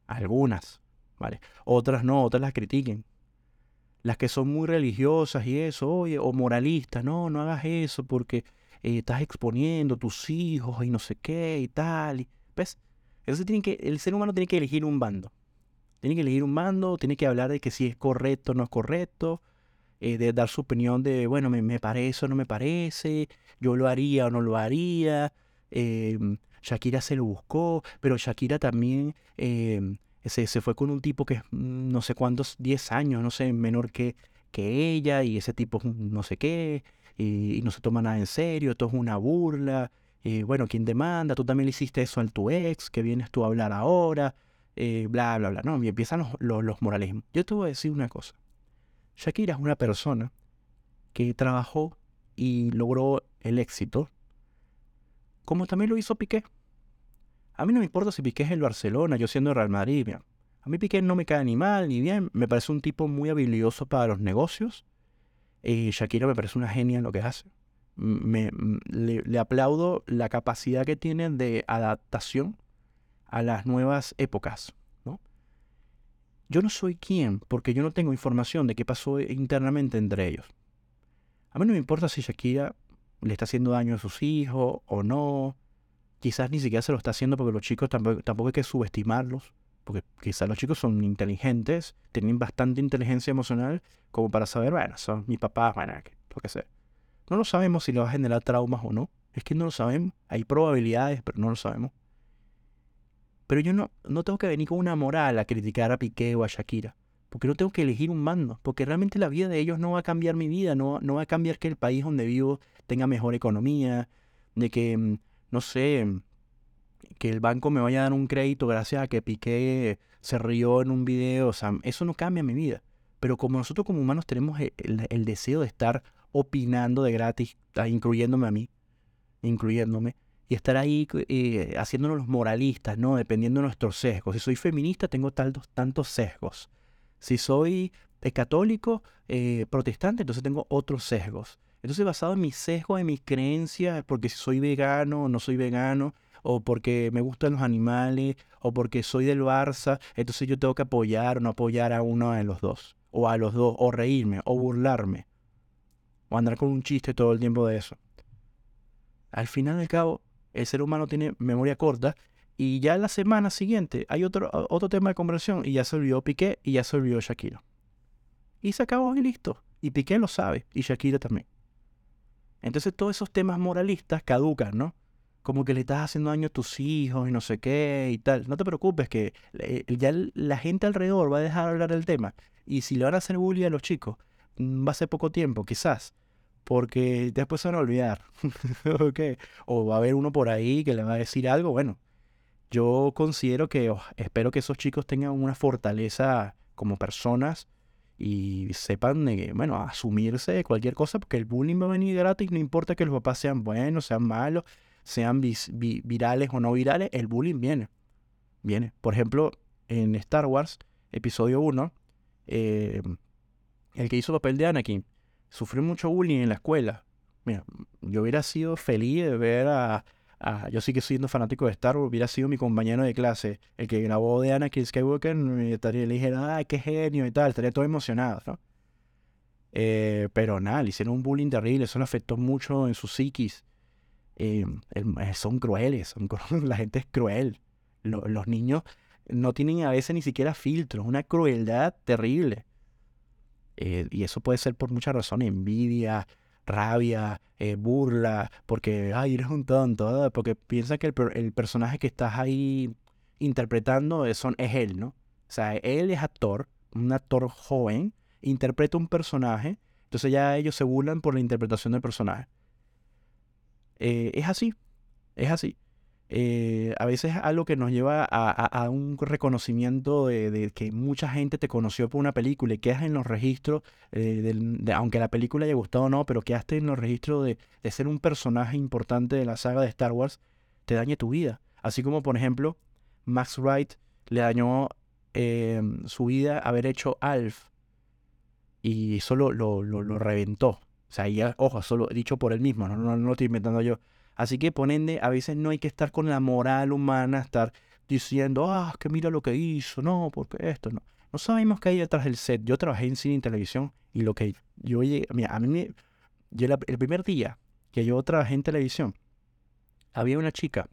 Algunas. ¿vale? Otras no, otras las critiquen. Las que son muy religiosas y eso, oye, o moralistas, no, no hagas eso porque eh, estás exponiendo a tus hijos y no sé qué y tal. ¿Ves? Entonces tiene que, el ser humano tiene que elegir un bando. Tiene que elegir un bando, tiene que hablar de que si es correcto o no es correcto, eh, de dar su opinión de, bueno, me, me, parece o no me parece, yo lo haría o no lo haría. Em, Shakira se lo buscó, pero Shakira también em, se, se fue con un tipo que es mm, no sé cuántos, 10 años, no sé, menor que, que ella, y ese tipo no sé qué, y, no se toma nada en serio, esto es una burla. Y bueno, ¿quién demanda? Tú también le hiciste eso al tu ex, que vienes tú a hablar ahora, eh, bla, bla, bla. No, y empiezan los, los, moralismos. Yo te voy a decir una cosa. Shakira es una persona que trabajó y logró el éxito, como también lo hizo Piqué. A mí no me importa si Piqué es el Barcelona, yo siendo el Real Madrid. A mí Piqué no me cae ni mal ni bien. Me parece un tipo muy habilidoso para los negocios. Y Shakira me parece una genia en lo que hace. Me, le, aplaudo la capacidad que tiene de adaptación a las nuevas épocas. ¿no? Yo no soy quien, porque yo no tengo información de qué pasó internamente entre ellos. A mí no me importa si Shakira le está haciendo daño a sus hijos o no quizás ni siquiera se lo está haciendo porque los chicos tampoco, tampoco hay que subestimarlos, porque quizás los chicos son inteligentes, tienen bastante inteligencia emocional como para saber, bueno, son mis papás, bueno, lo que sea. No lo sabemos si le va a generar traumas o no. Es que no lo sabemos. Hay probabilidades, pero no lo sabemos. Pero yo no, no tengo que venir con una moral a criticar a Piqué o a Shakira. Porque no tengo que elegir un mando. Porque realmente la vida de ellos no va a cambiar mi vida. No, no va a cambiar que el país donde vivo tenga mejor economía. De que mm, no sé, que el banco me vaya a dar un crédito gracias a que Piqué se rió en un video, o sea, eso no cambia mi vida. Pero como nosotros como humanos tenemos el, deseo de estar opinando de gratis, incluyéndome a mí, incluyéndome, y estar ahí eh, haciéndonos los moralistas, ¿no? Dependiendo de nuestros sesgos. Si soy feminista, tengo tantos, tantos sesgos. Si soy eh, católico, eh, protestante, entonces tengo otros sesgos. Entonces, basado en mis sesgos, en mis creencias, porque si soy vegano o no soy vegano, o porque me gustan los animales, o porque soy del Barça, entonces yo tengo que apoyar o no apoyar a uno de los dos, o a los dos, o reírme, o burlarme, o andar con un chiste todo el tiempo de eso. Al final del cabo, el ser humano tiene memoria corta y ya la semana siguiente hay otro, otro tema de conversión y ya se olvidó Piqué y ya se olvidó Shakira. Y se acabó y listo. Y Piqué lo sabe y Shakira también. Entonces todos esos temas moralistas caducan, ¿no? Como que le estás haciendo daño a tus hijos y no sé qué y tal. No te preocupes que eh, ya la gente alrededor va a dejar de hablar del tema. Y si le van a hacer bullying a los chicos, mm, va a ser poco tiempo, quizás porque después se van a olvidar. *laughs* O va a haber uno por ahí que le va a decir algo. Bueno, yo considero que, oh, espero que esos chicos tengan una fortaleza como personas y sepan, bueno, asumirse de cualquier cosa, porque el bullying va a venir gratis, no importa que los papás sean buenos, sean malos, sean virales o no virales, el bullying viene. Viene. Por ejemplo, en Star Wars, episodio 1, eh, el que hizo el papel de Anakin, sufrió mucho bullying en la escuela. Mira, yo hubiera sido feliz de ver a, yo sí que siendo fanático de Star Wars, hubiera sido mi compañero de clase, el que grabó de Anakin Skywalker, y estaría, le dijera, ay, qué genio y tal, estaría todo emocionado, ¿no? Eh, pero nada, le hicieron un bullying terrible, eso le afectó mucho en su psiquis. Eh, eh, son crueles, *laughs* la gente es cruel. los niños no tienen a veces ni siquiera filtros, una crueldad terrible. Eh, y eso puede ser por muchas razones, envidia, rabia, eh, burla, porque, ay, eres un tonto, porque piensa que el, personaje que estás ahí interpretando es, es él, ¿no? O sea, él es actor, un actor joven, interpreta un personaje, entonces ya ellos se burlan por la interpretación del personaje. Eh, es así, es así. Eh, a veces algo que nos lleva a, un reconocimiento de, que mucha gente te conoció por una película y quedas en los registros, eh, de, aunque la película haya gustado o no, pero quedaste en los registros de, ser un personaje importante de la saga de Star Wars, te dañe tu vida. Así como, por ejemplo, Max Wright le dañó eh, su vida haber hecho Alf y solo lo, lo, reventó. O sea, ojo, solo dicho por él mismo, no, no, no lo estoy inventando yo. Así que por ende, a veces no hay que estar con la moral humana, estar diciendo, ah, que mira lo que hizo, no, porque esto, no. No sabemos qué hay detrás del set. Yo trabajé en cine y televisión y lo que yo llegué, mira, a mí yo el primer día que yo trabajé en televisión, había una chica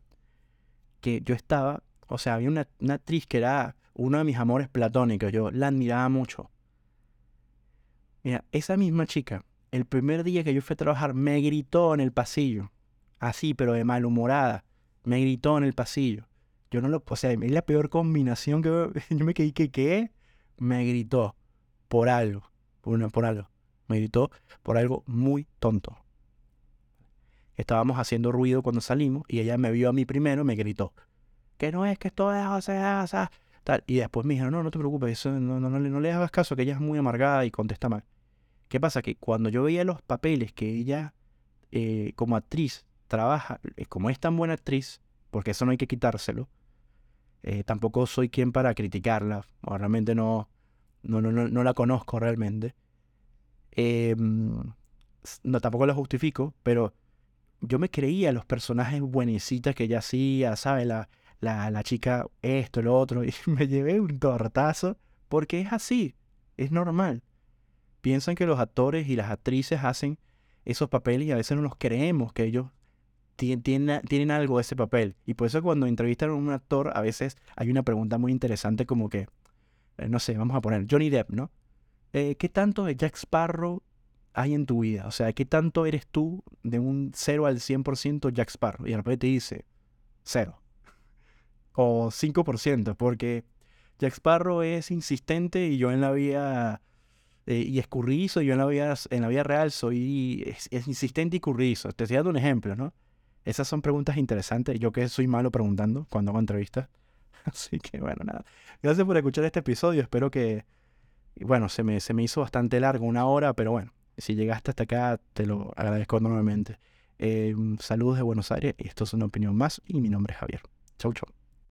que yo estaba, o sea, había una, una actriz que era uno de mis amores platónicos, yo la admiraba mucho. Mira, esa misma chica, el primer día que yo fui a trabajar, me gritó en el pasillo así, pero de malhumorada. Me gritó en el pasillo. Yo no lo, o sea, es la peor combinación que *laughs* yo me quedé que qué. Me gritó por algo, por, por algo. Me gritó por algo muy tonto. Estábamos haciendo ruido cuando salimos y ella me vio a mí primero me gritó. Que no es que esto es, o sea, o sea, tal. Y después me dijeron, no, no te preocupes, eso, no, no, no, no, le hagas caso, que ella es muy amargada y contesta mal. ¿Qué pasa? Que cuando yo veía los papeles que ella, eh, como actriz, trabaja, eh, como es tan buena actriz, porque eso no hay que quitárselo, eh, tampoco soy quien para criticarla, o realmente no, no, no, no, la conozco realmente. Em, no, tampoco la justifico, pero yo me creía los personajes buenecitas que ella hacía, ¿sabes? La, la, la chica esto, lo otro, *laughs* y me llevé un tortazo, porque es así, es normal. Piensan que los actores y las actrices hacen esos papeles y a veces no los creemos que ellos tienen, algo de ese papel. Y por eso cuando entrevistan a un actor, a veces hay una pregunta muy interesante como que, eh, no sé, vamos a poner Johnny Depp, ¿no? Eh, ¿Qué tanto de Jack Sparrow hay en tu vida? O sea, ¿qué tanto eres tú de un 0 al 100% Jack Sparrow? Y de te dice, cero. *laughs* O 5%, porque Jack Sparrow es insistente y yo en la vida... Eh, y escurrizo, y yo en la vida, en la vida real soy es insistente y currizo. Te estoy dando un ejemplo, ¿no? Esas son preguntas interesantes. Yo que soy malo preguntando cuando hago entrevistas. *laughs* Así que bueno, nada. Gracias por escuchar este episodio. Espero que, bueno, se me, se me hizo bastante largo, una hora, pero bueno, si llegaste hasta acá, te lo agradezco enormemente. Eh, saludos de Buenos Aires, esto es una opinión más y mi nombre es Javier. Chau, chau.